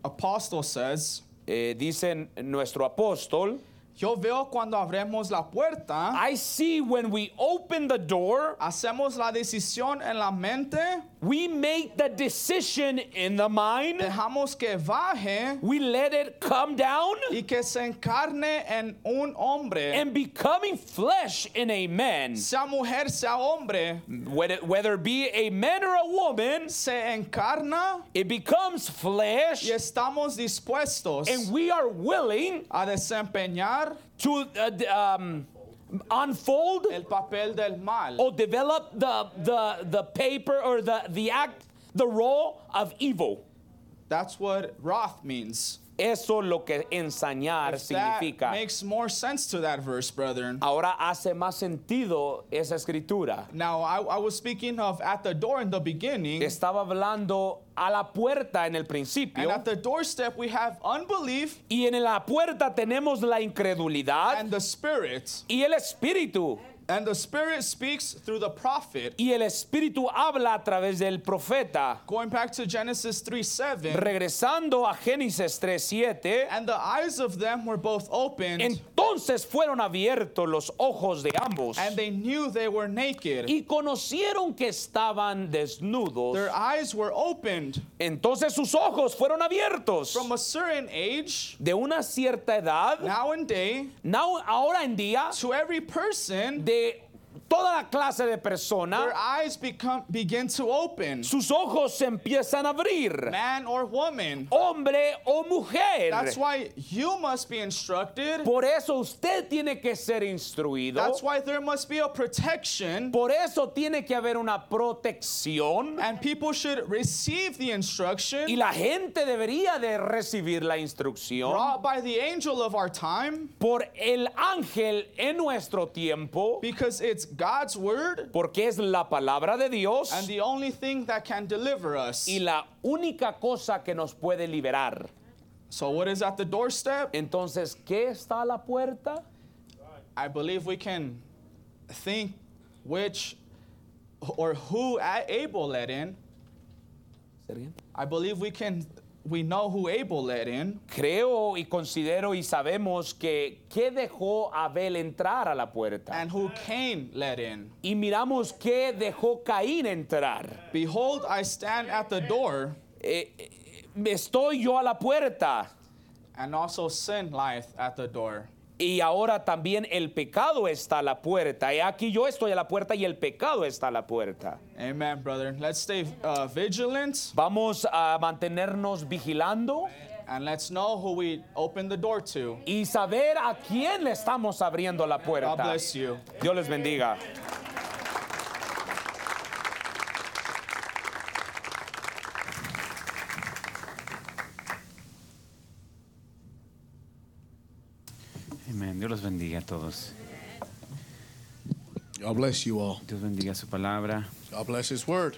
apostle says, Eh, dice nuestro apóstol, Yo veo cuando abremos la puerta, I see when we open the door, hacemos la decisión en la mente, we make the decision in the mind, dejamos que baje we let it come down, y que se encarne en un hombre, and becoming flesh in a man, sea mujer, sea hombre, whether, whether it be a man or a woman, se encarna it becomes flesh, y estamos dispuestos and we are willing a desempeñar to uh, um, unfold el papel del mal. or develop the, the, the paper or the, the act, the role of evil. That's what wrath means. Eso lo que ensañar If that significa. makes more sense to that verse, brethren. Ahora hace más sentido esa escritura. Now, I, I was speaking of at the door in the beginning, Estaba hablando a la puerta en el and principio. at the doorstep we have unbelief Y en la puerta tenemos la incredulidad and the spirit. y el espíritu. And the spirit speaks through the prophet. Y el espíritu habla a través del profeta. Going back to Genesis 3 7. Regresando a Génesis 3:7, And the eyes of them were both opened, entonces fueron abiertos los ojos de ambos and they knew they were naked. y conocieron que estaban desnudos. Their eyes were opened. Entonces sus ojos fueron abiertos. From a certain age, De una cierta edad, now and day, now- ahora en día, to every person, de eh, toda la clase de persona, their eyes become begin to open. sus ojos se empiezan a abrir. Man or woman. Hombre o mujer. That's why you must be instructed. Por eso usted tiene que ser instruido. That's why there must be a protection. Por eso tiene que haber una protección. And people should receive the Y instruction la gente debería de recibir la instrucción brought by the angel of our time por el ángel en nuestro tiempo, because it's God's word porque es la palabra de Dios and the only thing that can deliver us. y la única cosa que nos puede liberar. So, what is at the doorstep? Entonces, ¿qué está a la puerta? I believe we can think which or who Abel let in. I believe we can we know who Abel let in. Creo y considero y sabemos que qué dejó Abel entrar a la puerta. and who Cain let in. Y miramos qué dejó Caín entrar. Behold, I stand at the door, Eh, eh, estoy yo a la puerta and also sin lieth at the door. Y ahora también el pecado está a la puerta. Y aquí yo estoy a la puerta y el pecado está a la puerta. Amen, brother. Let's stay uh, vigilant Vamos a mantenernos vigilando and let's know who we open the door to. y saber a quién le estamos abriendo la God puerta. bless you. Dios les bendiga. Amén. Dios los bendiga a todos. God bless you all. Dios bendiga su palabra. God bless His word.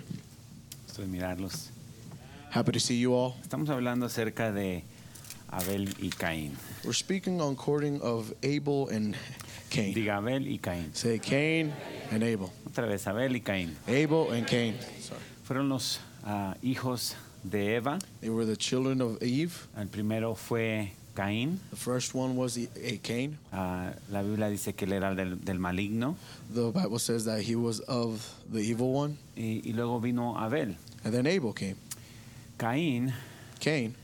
Estoy mirarlos. Happy to see you all. Estamos hablando acerca de Abel y Caín. We're speaking on courting of Abel and Cain. Diga Abel y Caín. Say Cain and Abel. Otra vez, Abel y Caín. Abel and Cain. Sorry. Fueron los ah, hijos de Eva. They were the children of Eve. El primero fue Caín. The first one was the, a Cain. Ah, la Biblia dice que él era del, del maligno. The Bible says that he was of the evil one. Y, y luego vino Abel. And then Abel came. Caín, Cain,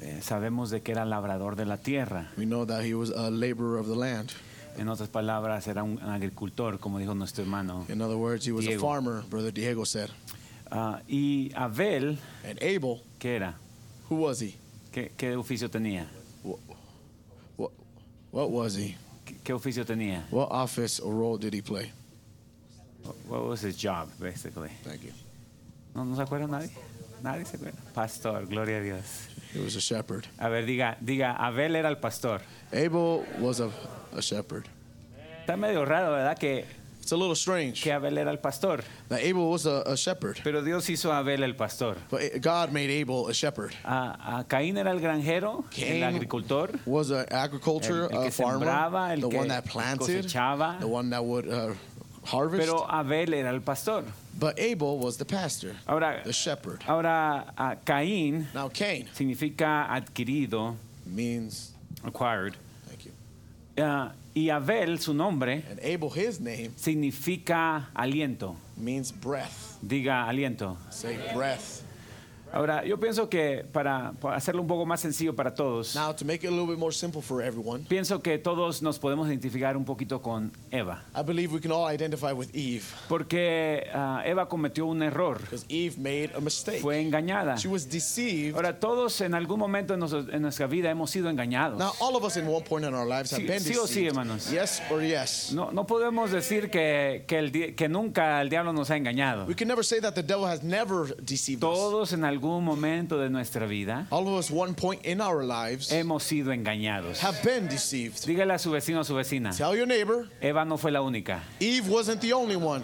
eh, sabemos de que era labrador de la tierra. we know that he was a laborer of the land. En otras palabras, era un agricultor, como dijo nuestro hermano. In other words, he was Diego. a farmer, Brother Diego said. Ah, y Abel, And Abel, ¿qué era? who was he? ¿Qué, qué oficio tenía? What, what was he? ¿Qué, qué oficio tenía? What office or role did he play? What was his job, basically? Thank you. ¿No, no se acuerda nadie? ¿Nadie se acuerda? Pastor, gloria a Dios. He was a shepherd. A ver, diga, diga, Abel era el pastor. Abel was a, a shepherd. Está medio raro, ¿verdad? Que It's a little strange. que Abel era el pastor, That Abel was a, a shepherd, pero Dios hizo a Abel el pastor. but God made Abel a shepherd. A, a Caín era el granjero, Cain el agricultor, Was an agriculture El- el que uh, farmer, sembraba, el the que one that planted, cosechaba. the one that would uh, harvest. pero Abel era el pastor. but Abel was the pastor, Ahora, the shepherd. ahora a Caín Now Cain significa adquirido, means, acquired, thank you, Ah, y Abel, su nombre, and Abel, his name significa aliento. means breath. Diga aliento. Say breath. Ahora, yo pienso que para, para hacerlo un poco más sencillo para todos, Now, to make it a little bit more simple for everyone, pienso que todos nos podemos identificar un poquito con Eva. I believe we can all identify with Eve Porque ah, Eva cometió un error, because Eve made a mistake. fue engañada. She was deceived. Ahora, todos en algún momento en, nuestro- en nuestra vida hemos sido engañados. Now, all of us in one point in our lives have Sí- been sí o sí, deceived. hermanos. Yes or yes. No, no podemos decir que, que, el di- que nunca el diablo nos ha engañado. We can never say that the devil has never deceived us. Todos en algún momento de nuestra vida All of us, one point in our lives, hemos sido engañados. have been deceived. Dígale a su vecino o su vecina. Tell your neighbor, Eva no fue la única. Eve wasn't the only one.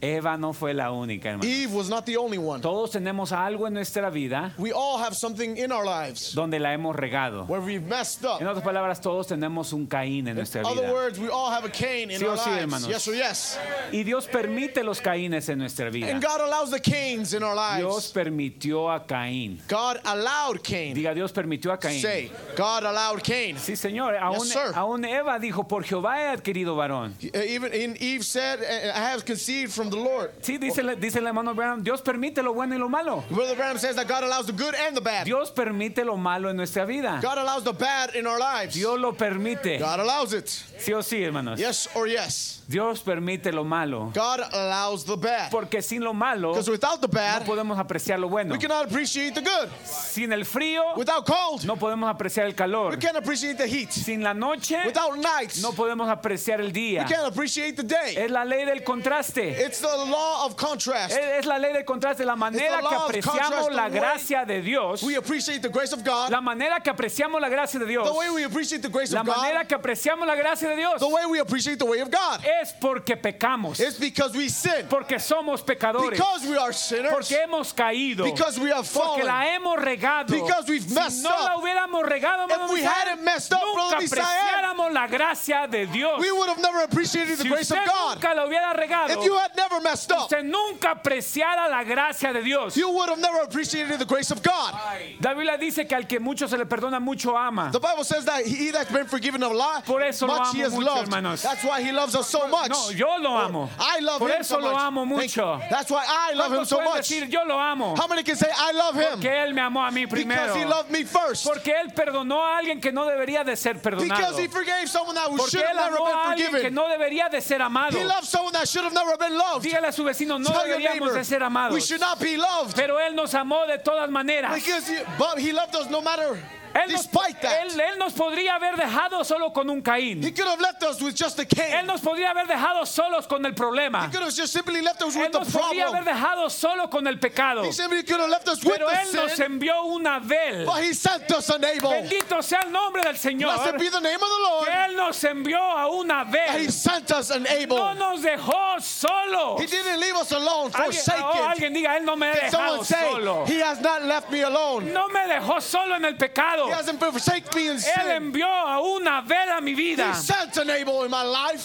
Eva no fue la única, hermano. Eve was not the only one. Todos tenemos algo en nuestra vida We all have something in our lives donde la hemos regado. where we've messed up. En otras palabras, todos tenemos un Caín en nuestra In other vida. words, we all have a Cain in Sí o our sí, lives. hermanos. Yes or yes. Y Dios permite los Caínes en nuestra vida. And God allows the Cains in our Dios lives. permitió a Caín. God allowed Cain. Diga, Dios permitió a Caín. Say, God allowed Cain. Sí, Señor. Aún, sir. aún Eva dijo, por Jehová he adquirido varón. Uh, Even Eve said, I have conceived from the Lord. Sí, dice, dice el hermano Branham, Dios permite lo bueno y lo malo. Brother Branham says that God allows the good and the bad. Dios permite lo malo en nuestra vida. God allows the bad in our lives. Dios lo permite. God allows it. Sí o sí, hermanos. Yes or yes. Dios permite lo malo. God allows the bad. Porque sin lo malo Because without the no bad, podemos apreciar lo bueno. we cannot appreciate the good. Sin el frío Without cold, no podemos apreciar el we calor. can't appreciate the heat. Sin la noche Without nights, no podemos apreciar el we día. can't appreciate the day. Es la ley del contraste. It's the law of contrast. Es es la ley del contraste, la manera que of apreciamos la the way gracia de Dios. We appreciate the grace of God. La manera que apreciamos la gracia de Dios. The way we appreciate the grace La of God. manera que apreciamos la gracia de Dios The way we appreciate the way of God. es porque pecamos. It's because we sin. Porque somos pecadores. Because we are sinners. Porque hemos caído. Because we have Porque fallen. la hemos regado. Because we've si messed no la up. hubiéramos regado, If we hadn't messed up, nunca apreciáramos la gracia de Dios. We would have never appreciated the si grace of God. nunca la hubiera regado, If you had never messed up, usted nunca apreciara la gracia de Dios. you would have never appreciated the grace of God. La Biblia dice que al que mucho se le perdona, mucho ama. The Bible says that he that's been forgiven a lot, Por eso lo much he amo mucho, loved. hermanos. That's why he loves us so much. No, yo lo amo. I love Por him eso so lo much. amo Thank mucho. That's why I love him ¿Cuántos so pueden much. decir yo lo amo? How many can say I love him? Que Él me amó a mí primero. Because he loved me first. Porque Él perdonó a alguien que no debería de ser perdonado. Because he forgave someone that Porque should have Él never amó a been alguien que forgiven. no debería de ser amado. He loved someone that should have never been loved. Dígale a su vecino, no Tell deberíamos de ser amados. we should not be loved. Pero Él nos amó de todas maneras. Because he, but he loved us no matter, Él nos, despite that. él, él nos podría haber dejado solo con un Caín. He could have left us with just a Él Cain. nos podría haber dejado solos con el problema. He could have just simply left us Él with the nos podría haber dejado solo con el pecado. He simply could have left us with Pero the Él nos sin. envió un Abel. But he sent us an Abel. Bendito sea el nombre del Señor. Blessed be the name of the Lord. Que Él nos envió a un He Abel. sent us an Abel. No nos dejó solos. He didn't leave us alone, forsaken. oh, alguien diga, Él no me ha dejado solo. He has not left me alone. No me dejó solo en el pecado. He hasn't forsaken me in Él envió a un Abel a mi vida.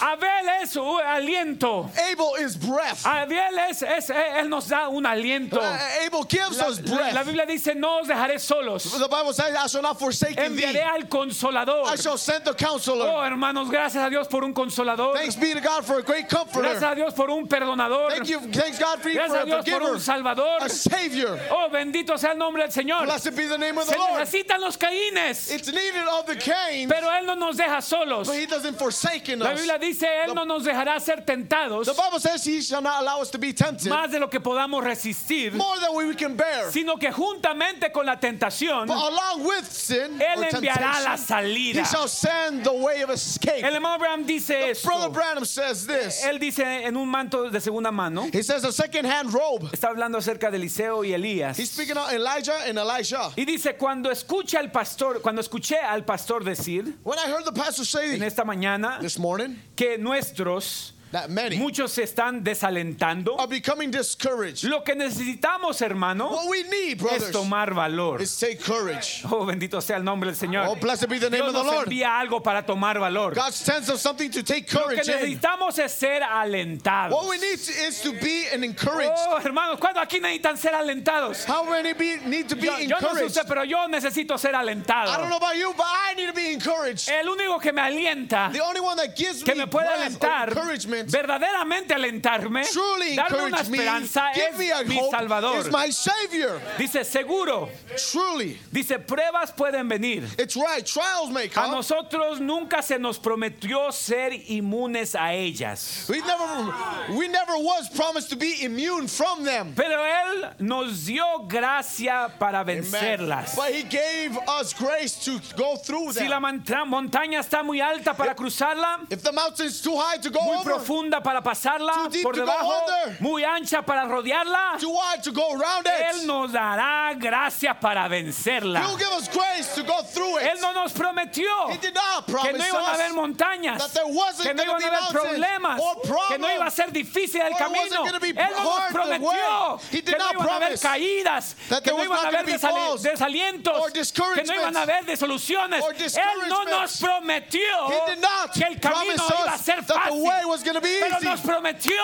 Abel es aliento. Abel is breath. Abel es, es- Él nos da un aliento. Uh, Abel gives La, us breath. la Biblia dice, no os dejaré solos. The Bible says, I shall not forsake thee. Enviaré al consolador. I shall send the counselor. Oh, hermanos, gracias a Dios por un consolador. Thanks be to God for a great comforter. Gracias a Dios por un perdonador. Thank you, thanks God for, Gracias for a Dios por forgiver, un salvador. a savior. Oh, bendito sea el nombre del Señor. Blessed be the name of Se the Lord. necesitan los caínes, It's needed of the Cain, pero Él no nos deja solos. but he doesn't forsaken La us. Biblia dice, Él no nos dejará ser tentados The Bible says he shall not allow us to be tempted más de lo que podamos resistir, more than we can bear. sino que juntamente con la tentación, But along with sin Él enviará la salida. he shall send the way of escape. El hermano Abraham dice esto. Brother Branham says this. Él dice en un manto de segunda mano, He says a second-hand robe. está hablando acerca de Eliseo y Elías. He's speaking of Elijah and Elisha. Y dice, cuando escucha al pastor, cuando escuché al pastor decir When I heard the pastor say en esta mañana this morning que nuestros that many Muchos se están desalentando. are becoming discouraged. Lo que necesitamos, hermano, What we need, es brothers, tomar valor. is take courage. Oh, bendito sea el nombre del Señor. Oh, blessed be the name Dios of the nos Lord. envía algo para tomar valor. God sends us something to take Lo que courage in. necesitamos es ser alentados. What we need is to be an encouraged. Oh, hermanos, ¿cuándo aquí necesitan ser alentados? How many be, need to be Yo, yo no sé encouraged? usted, pero yo necesito ser I don't know alentado. about you, but I need to be encouraged. El único que me alienta, The only one that gives que me me puede alentar, encouragement, verdaderamente alentarme, truly darme una encourage me, esperanza give me a es mi hope, Salvador. is my Savior. Dice, seguro, Truly, dice, pruebas pueden venir. it's right. Trials may A come. nosotros nunca se nos prometió ser inmunes a ellas. We never, we never was promised to be immune from them. Pero Él nos dio gracia para vencerlas. But He gave us grace to go through Si la them. monta- montaña está muy alta para cruzarla, If the mountain's too high to go muy over, profunda para pasarla Too deep por to go debajo, under. muy ancha para rodearla, too wide to go around Él it, nos dará gracia para vencerla. He'll give us grace to go through it. Él no nos prometió He did not que promise no iban a haber montañas, that there wasn't que no gonna iban a be haber mountains problemas, or que no iba a problems, ser difícil el or it wasn't camino. gonna be Él no nos hard the prometió way. He did que no not iban a haber promise caídas, that que there no was iban a not haber gonna be desali- falls desalientos, que no iban a haber desoluciones. or Él no nos prometió He did not que el camino promise iba a us ser that the fácil. was Pero easy. nos prometió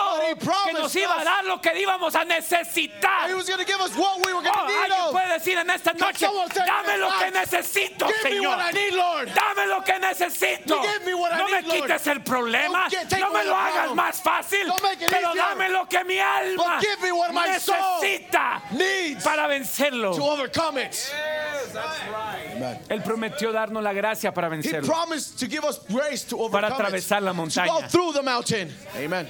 que nos iba a dar lo que íbamos a necesitar. He was going to give us what we were going to Oh, need alguien of. puede decir en esta noche, dame lo que necesito, Señor. Dame lo que necesito. No me quites el problema. No me lo hagas más fácil. Pero dame lo que mi alma necesita para vencerlo. to overcome it. Él prometió darnos la gracia para He vencerlo. promised to give us grace to overcome Para atravesar la montaña. Go through. Amen.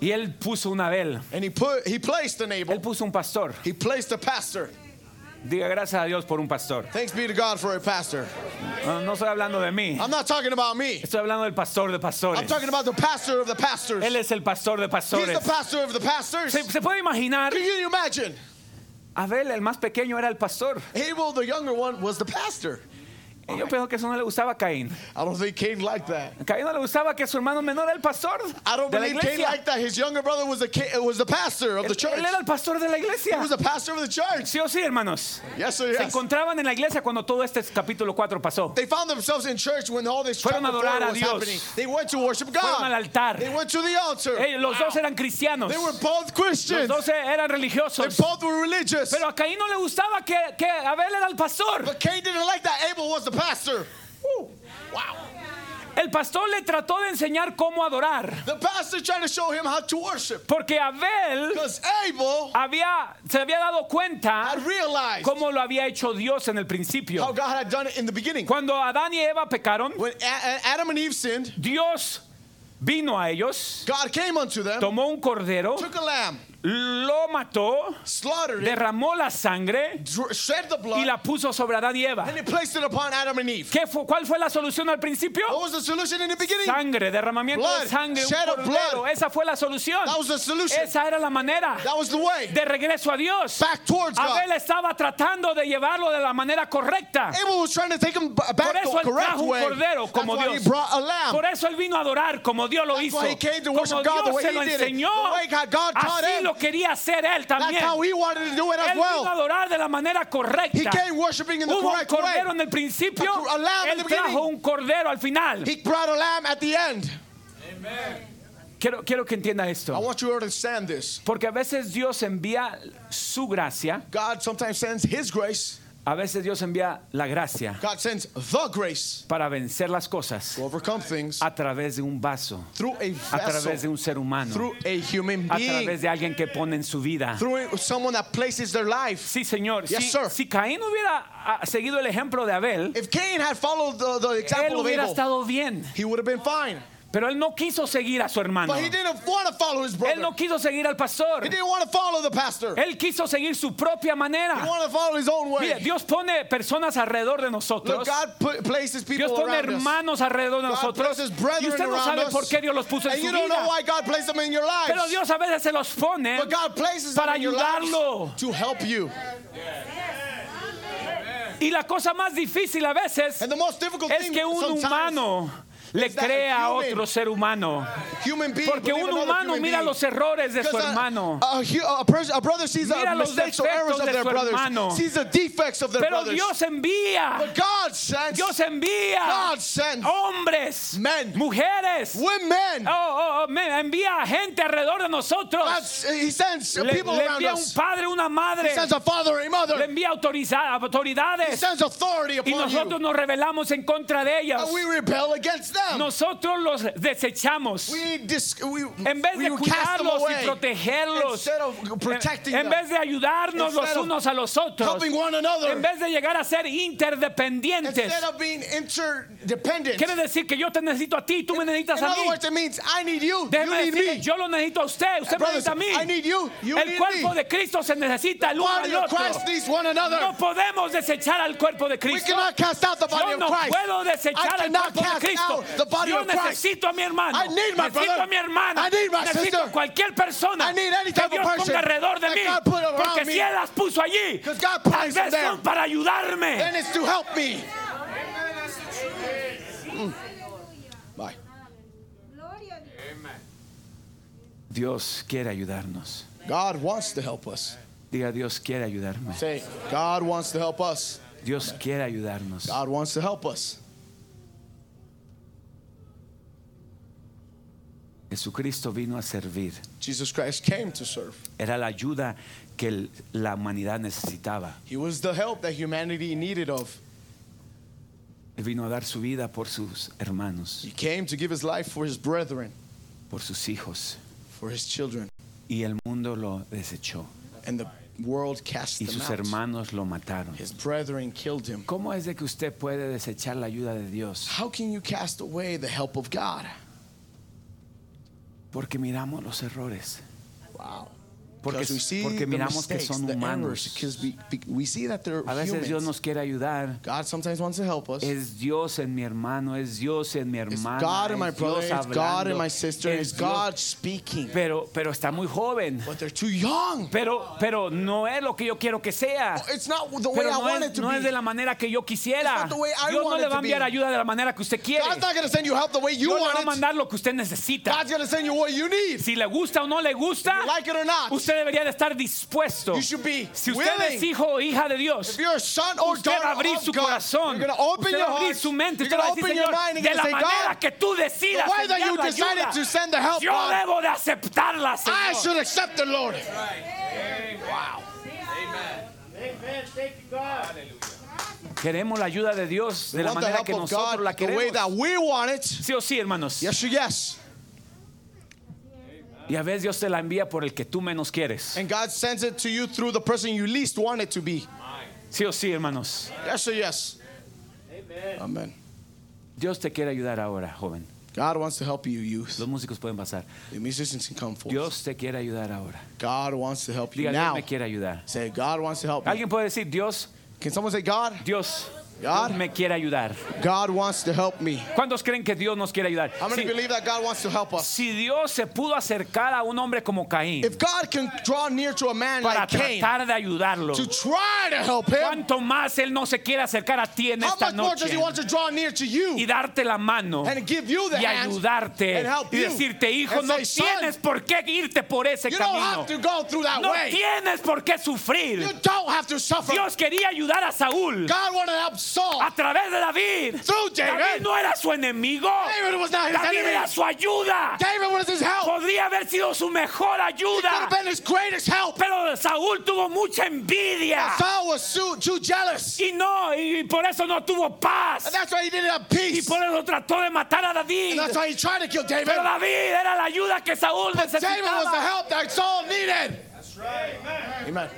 Y él puso un Abel. And he put he placed an Él Abel. puso un pastor. He placed a pastor. Diga gracias a Dios por un pastor. Thanks be to God for a pastor. No, no estoy hablando de mí. I'm not talking about me. Estoy hablando del pastor de I'm talking about the pastor of the pastors. Él es el pastor de He's pastores. the pastor of the pastors. ¿Se, se puede imaginar? Can you imagine? Abel, el más pequeño, era el pastor. Abel, the younger one, was the pastor. Yo pienso que eso no le gustaba a Caín. I don't think Cain liked that. Caín no le gustaba que su hermano menor era el pastor I don't believe Cain liked that. His younger brother was the was the pastor of the church. él era el pastor de la He iglesia. was the pastor of the church. Sí o sí, hermanos. Yes, sir. Se Yes. encontraban en la iglesia cuando todo este capítulo 4 pasó. They found themselves in church when all this Fueron a adorar a was Dios. happening. They went to worship God. Fueron al altar. They went to the altar. Eh, los dos eran cristianos. They were both Los Christians. dos eran They religiosos. both were religious. Pero a Caín no le gustaba que, que Abel era el pastor. But Cain didn't like that Abel was the pastor. Woo. Wow. El pastor le trató de enseñar cómo adorar. The pastor tried to show him how to worship. Porque Abel Abel había, se había dado cuenta cómo lo había hecho Dios en el how principio. God had done it in the beginning. Cuando Adán y Eva pecaron, When A- Adam and Eve sinned, Dios vino a ellos, God came unto them, tomó un cordero, took a lamb, lo mató, slaughtered derramó la sangre shed the y blood, la puso sobre Adán y Eva. and he placed it upon Adam and Eve. ¿Qué fue, ¿Cuál fue la solución al principio? What was the solution in the beginning? Sangre, derramamiento Blood, de sangre, un shed of cordero. blood. Esa fue la solución. That was the solution. Esa era la manera That was the way. de regreso a Dios. Back towards God. Abel estaba tratando de llevarlo de la manera correcta. Abel was trying to take him b- Por back eso él trajo un cordero como That's why Dios. he brought a lamb. Por eso él vino a adorar como Dios lo That's hizo. why he came to Como worship God the Dios way se he lo enseñó, The way God God taught así him. Lo quería hacer él That's también. how he wanted to do it as Él vino a well. adorar de la manera He correcta. came worshiping in the Hubo un way. cordero en el principio, A lamb in él beginning. trajo un cordero al final. He brought a lamb at the end. Quiero, quiero que entienda I esto. want you to understand this. Porque a veces Dios envía su gracia, God sometimes sends his grace. A veces Dios envía la gracia God sends the grace para vencer las cosas to overcome things a través de un vaso, through a a través de un ser humano, through a human a being, través de alguien que pone en su vida. through someone that places their life. Sí, Señor. Yes, si, sir. si Caín hubiera ah, seguido el ejemplo de Abel, If Cain had followed the, the él example of hubiera Abel, estado bien. he would have been fine. Pero él no quiso seguir a su hermano. But he didn't want to follow his brother. Él no quiso seguir al pastor. He didn't want to follow the pastor. Él quiso seguir su propia He manera. wanted to follow his own way. Mire, Dios pone personas alrededor de Look, nosotros. God put, places people Dios pone around us. hermanos alrededor de God nosotros. Y usted no sabe por qué Dios los puso en su vida. why God placed them in your lives. Pero Dios a veces se los pone but God places them para ayudarlo. to help you. Y la cosa más difícil a veces es que un humano le cree a otro ser humano. Porque un humano human mira los errores de su a- hermano. A, a a Mira los defectos de su hermano. Pero. Dios envía, but God sends Dios envía hombres, mujeres, oh, oh, oh, envía gente alrededor de nosotros. God, he sends Le, people le envía un padre, una madre, He sends a father and a mother. le envía autoridades sends authority y nosotros nos rebelamos en contra de ellas. Them. Nosotros los desechamos. we, dis- we, En vez de we cuidarlos y protegerlos, en them. vez de ayudarnos los unos a los otros, another. en vez de llegar a ser interdependientes, quiere decir que yo te necesito a ti y tú me necesitas a mí. me. yo lo necesito a usted, usted me Brothers, necesita a mí. You, you El cuerpo me. de Cristo se necesita el uno Body al of otro. No podemos desechar al cuerpo de we Cristo. cannot cast out the body Yo of no Christ. puedo desechar al cuerpo de Cristo. Out the body Yo of Christ. necesito a mi hermano. I need my necesito brother. a mi hermana. I need my necesito sister. a cualquier persona I need any que type of Dios person ponga alrededor de that mí. God put around Porque me. si Él las puso allí, 'Cause God tal placed them vez there. son para ayudarme. Then it's to help me. Mm. Bye. Dios quiere ayudarnos. God wants to help us. Diga, Dios quiere ayudarme. Say, God wants to help us. Dios quiere ayudarnos. God wants to help us. Jesucristo vino a servir. Jesus Christ came to serve. Era la ayuda que el- la humanidad necesitaba. He was the help that humanity needed of. Él vino a dar su vida por sus hermanos, He came to give his life for his brethren, por sus hijos. for his children. Y el mundo lo desechó. And the world cast Y them sus out. hermanos lo mataron. His brethren killed him. ¿Cómo es de que usted puede desechar la ayuda de Dios? How can you cast away the help of God? Porque miramos los errores. Wow. Porque, Because we see porque the miramos que son the humanos. because we, be- we see that they're A veces Dios nos quiere ayudar. God sometimes wants to help us. Es Dios en mi hermano, es Dios en mi It's hermana. God in my es brother, Dios it's God in my sister, es it's Dios- God speaking. Pero, pero está muy joven. But they're too young. Pero, pero no es lo que yo quiero que sea. It's not the way Pero I no want es, it to no be. es de la manera que yo quisiera. It's not the way I Dios no want le va a enviar ayuda de la manera que usted quiere. God's not going to send you help the way you Dios le va a want mandar lo que usted necesita. God's going to send you what you need. Si le gusta o no le gusta, You like it or not. usted debería de estar dispuesto. You should be Si usted willing. es hijo o hija de Dios, usted va a abrir su God, corazón. you're open usted va a abrir su mente. Usted va a decir, Señor, de la manera God, que tú decidas enviar you la ayuda, to send the help, yo God, debo de aceptarla, I should accept the Lord. Queremos la ayuda de Dios de la manera que nosotros God la queremos. Sí o sí, hermanos. Yes or yes. Y a veces Dios te la envía por el que tú menos quieres. And God sends it to you through the person you least want it to be. Sí o sí, hermanos. Yes or yes. Amen. Dios te quiere ayudar ahora, joven. God wants to help you, youth. Los músicos pueden pasar. The musicians can come forth. Dios te quiere ayudar ahora. God wants to help you Diga, Dios me quiere ayudar. Say, God wants to help me. Alguien puede decir, Dios, Can someone say, God? Dios, God? Me quiere ayudar. God wants to help me. ¿Cuántos creen que Dios nos quiere ayudar? How many Si, believe that God wants to help us? si Dios se pudo acercar a un hombre como Caín If God can draw near to a man para like Cain tratar de ayudarlo, to try to help him, ¿cuánto más Él no se quiere acercar a ti en how esta much more does noche He want to draw near to you y darte la mano and give you the y ayudarte and help y decirte, hijo, no say, "Son, tienes por qué irte por ese You don't camino. have to go through that No way. tienes por qué sufrir. You don't have to suffer. Dios quería ayudar a Saúl God wanted to help Saul a través de David. through David David. no era su enemigo. David was not his David enemy. era su ayuda. David was his help. Podría haber sido su mejor He could ayuda. have been his greatest help. Pero Saúl tuvo mucha envidia. Saul was so, too jealous. Y no, y por eso no tuvo paz. And that's why he didn't have Y peace. por eso trató de matar a And David. that's why he tried to kill David. Pero David era la ayuda que Saúl David was the necesitaba. help that Saul needed. That's right. Amen.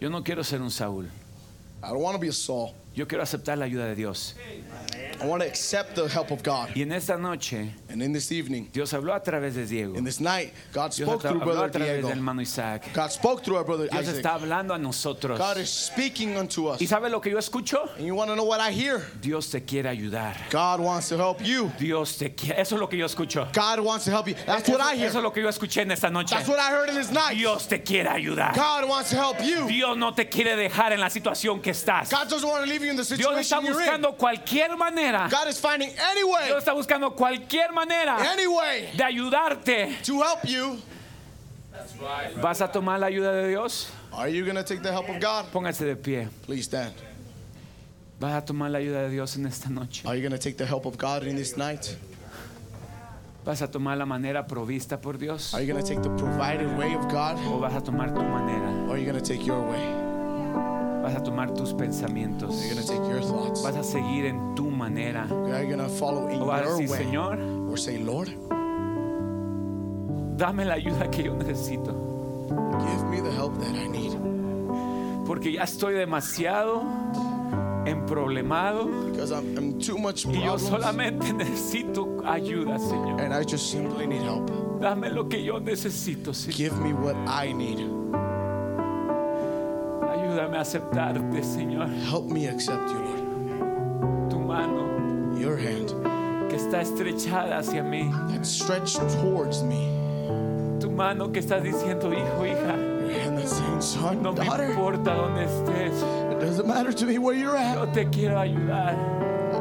Yo no quiero ser un Saúl. I don't want to be a Saul. Yo Yo quiero aceptar la ayuda de Dios. I want to accept the help of God. Y en esta noche, And in this evening, Dios habló a través de Diego. in this night, God Dios spoke through Brother a través Diego. del hermano Isaac. God spoke through our brother Dios Isaac. está hablando a nosotros. God is speaking unto us. ¿Y sabe lo que yo escucho? And you want to know what I hear? Dios te quiere ayudar. God wants to help you. Dios te quiere. Eso es lo que yo escucho. God wants to help you. That's what I hear. Eso es lo que yo escuché en esta noche. That's what I heard in this night. Dios te quiere ayudar. God wants to help you. Dios no te quiere dejar en la situación que estás. God doesn't want to leave you in the Dios está situation you're in. buscando cualquier manera. God is finding any way, Dios está buscando cualquier manera any way de ayudarte. to help you. ¿Vas a tomar la ayuda de Dios? Are you going to take the help of God? Póngase de pie. Please stand. ¿Vas a tomar la ayuda de Dios en esta noche? Are you going to take the help of God in this night? ¿Vas a tomar la manera provista por Dios? Are you going to take the provided way of God? ¿O vas a tomar tu manera? Or are you going to take your way? ¿Vas a tomar tus pensamientos? ¿Vas a seguir en tu manera? ¿O vas a decir? Señor, Or say, Lord, dame la ayuda que yo necesito? give me the help that I need. Porque ya estoy demasiado emproblemado I'm, I'm too much y yo solamente necesito ayuda, Señor. And I just simply need help. Dame lo que yo necesito, Señor. Give me what I need. Ayúdame a aceptarte, Señor. Help me accept you, Lord. Tu mano Your hand que está estrechada hacia mí. that's stretched towards me. Tu mano que está diciendo, hijo, hija, hand that's saying, son, no me importa dónde estés. it doesn't matter to me where you're at. Yo te quiero ayudar.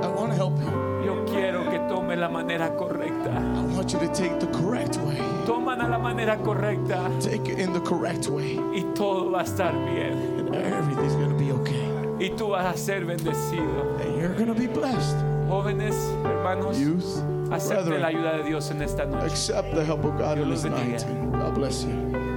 I want to help you. Yo quiero que tome la manera correcta. I want you to take the correct way. Toman a la manera correcta Take it in the correct way. y todo va a estar bien. Everything's going to be okay. Y tú vas a ser bendecido. And you're going to be blessed. Jóvenes, hermanos, Youth, acepten la ayuda de Dios en esta noche. accept the help of God in this night. God bless you.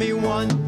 Me one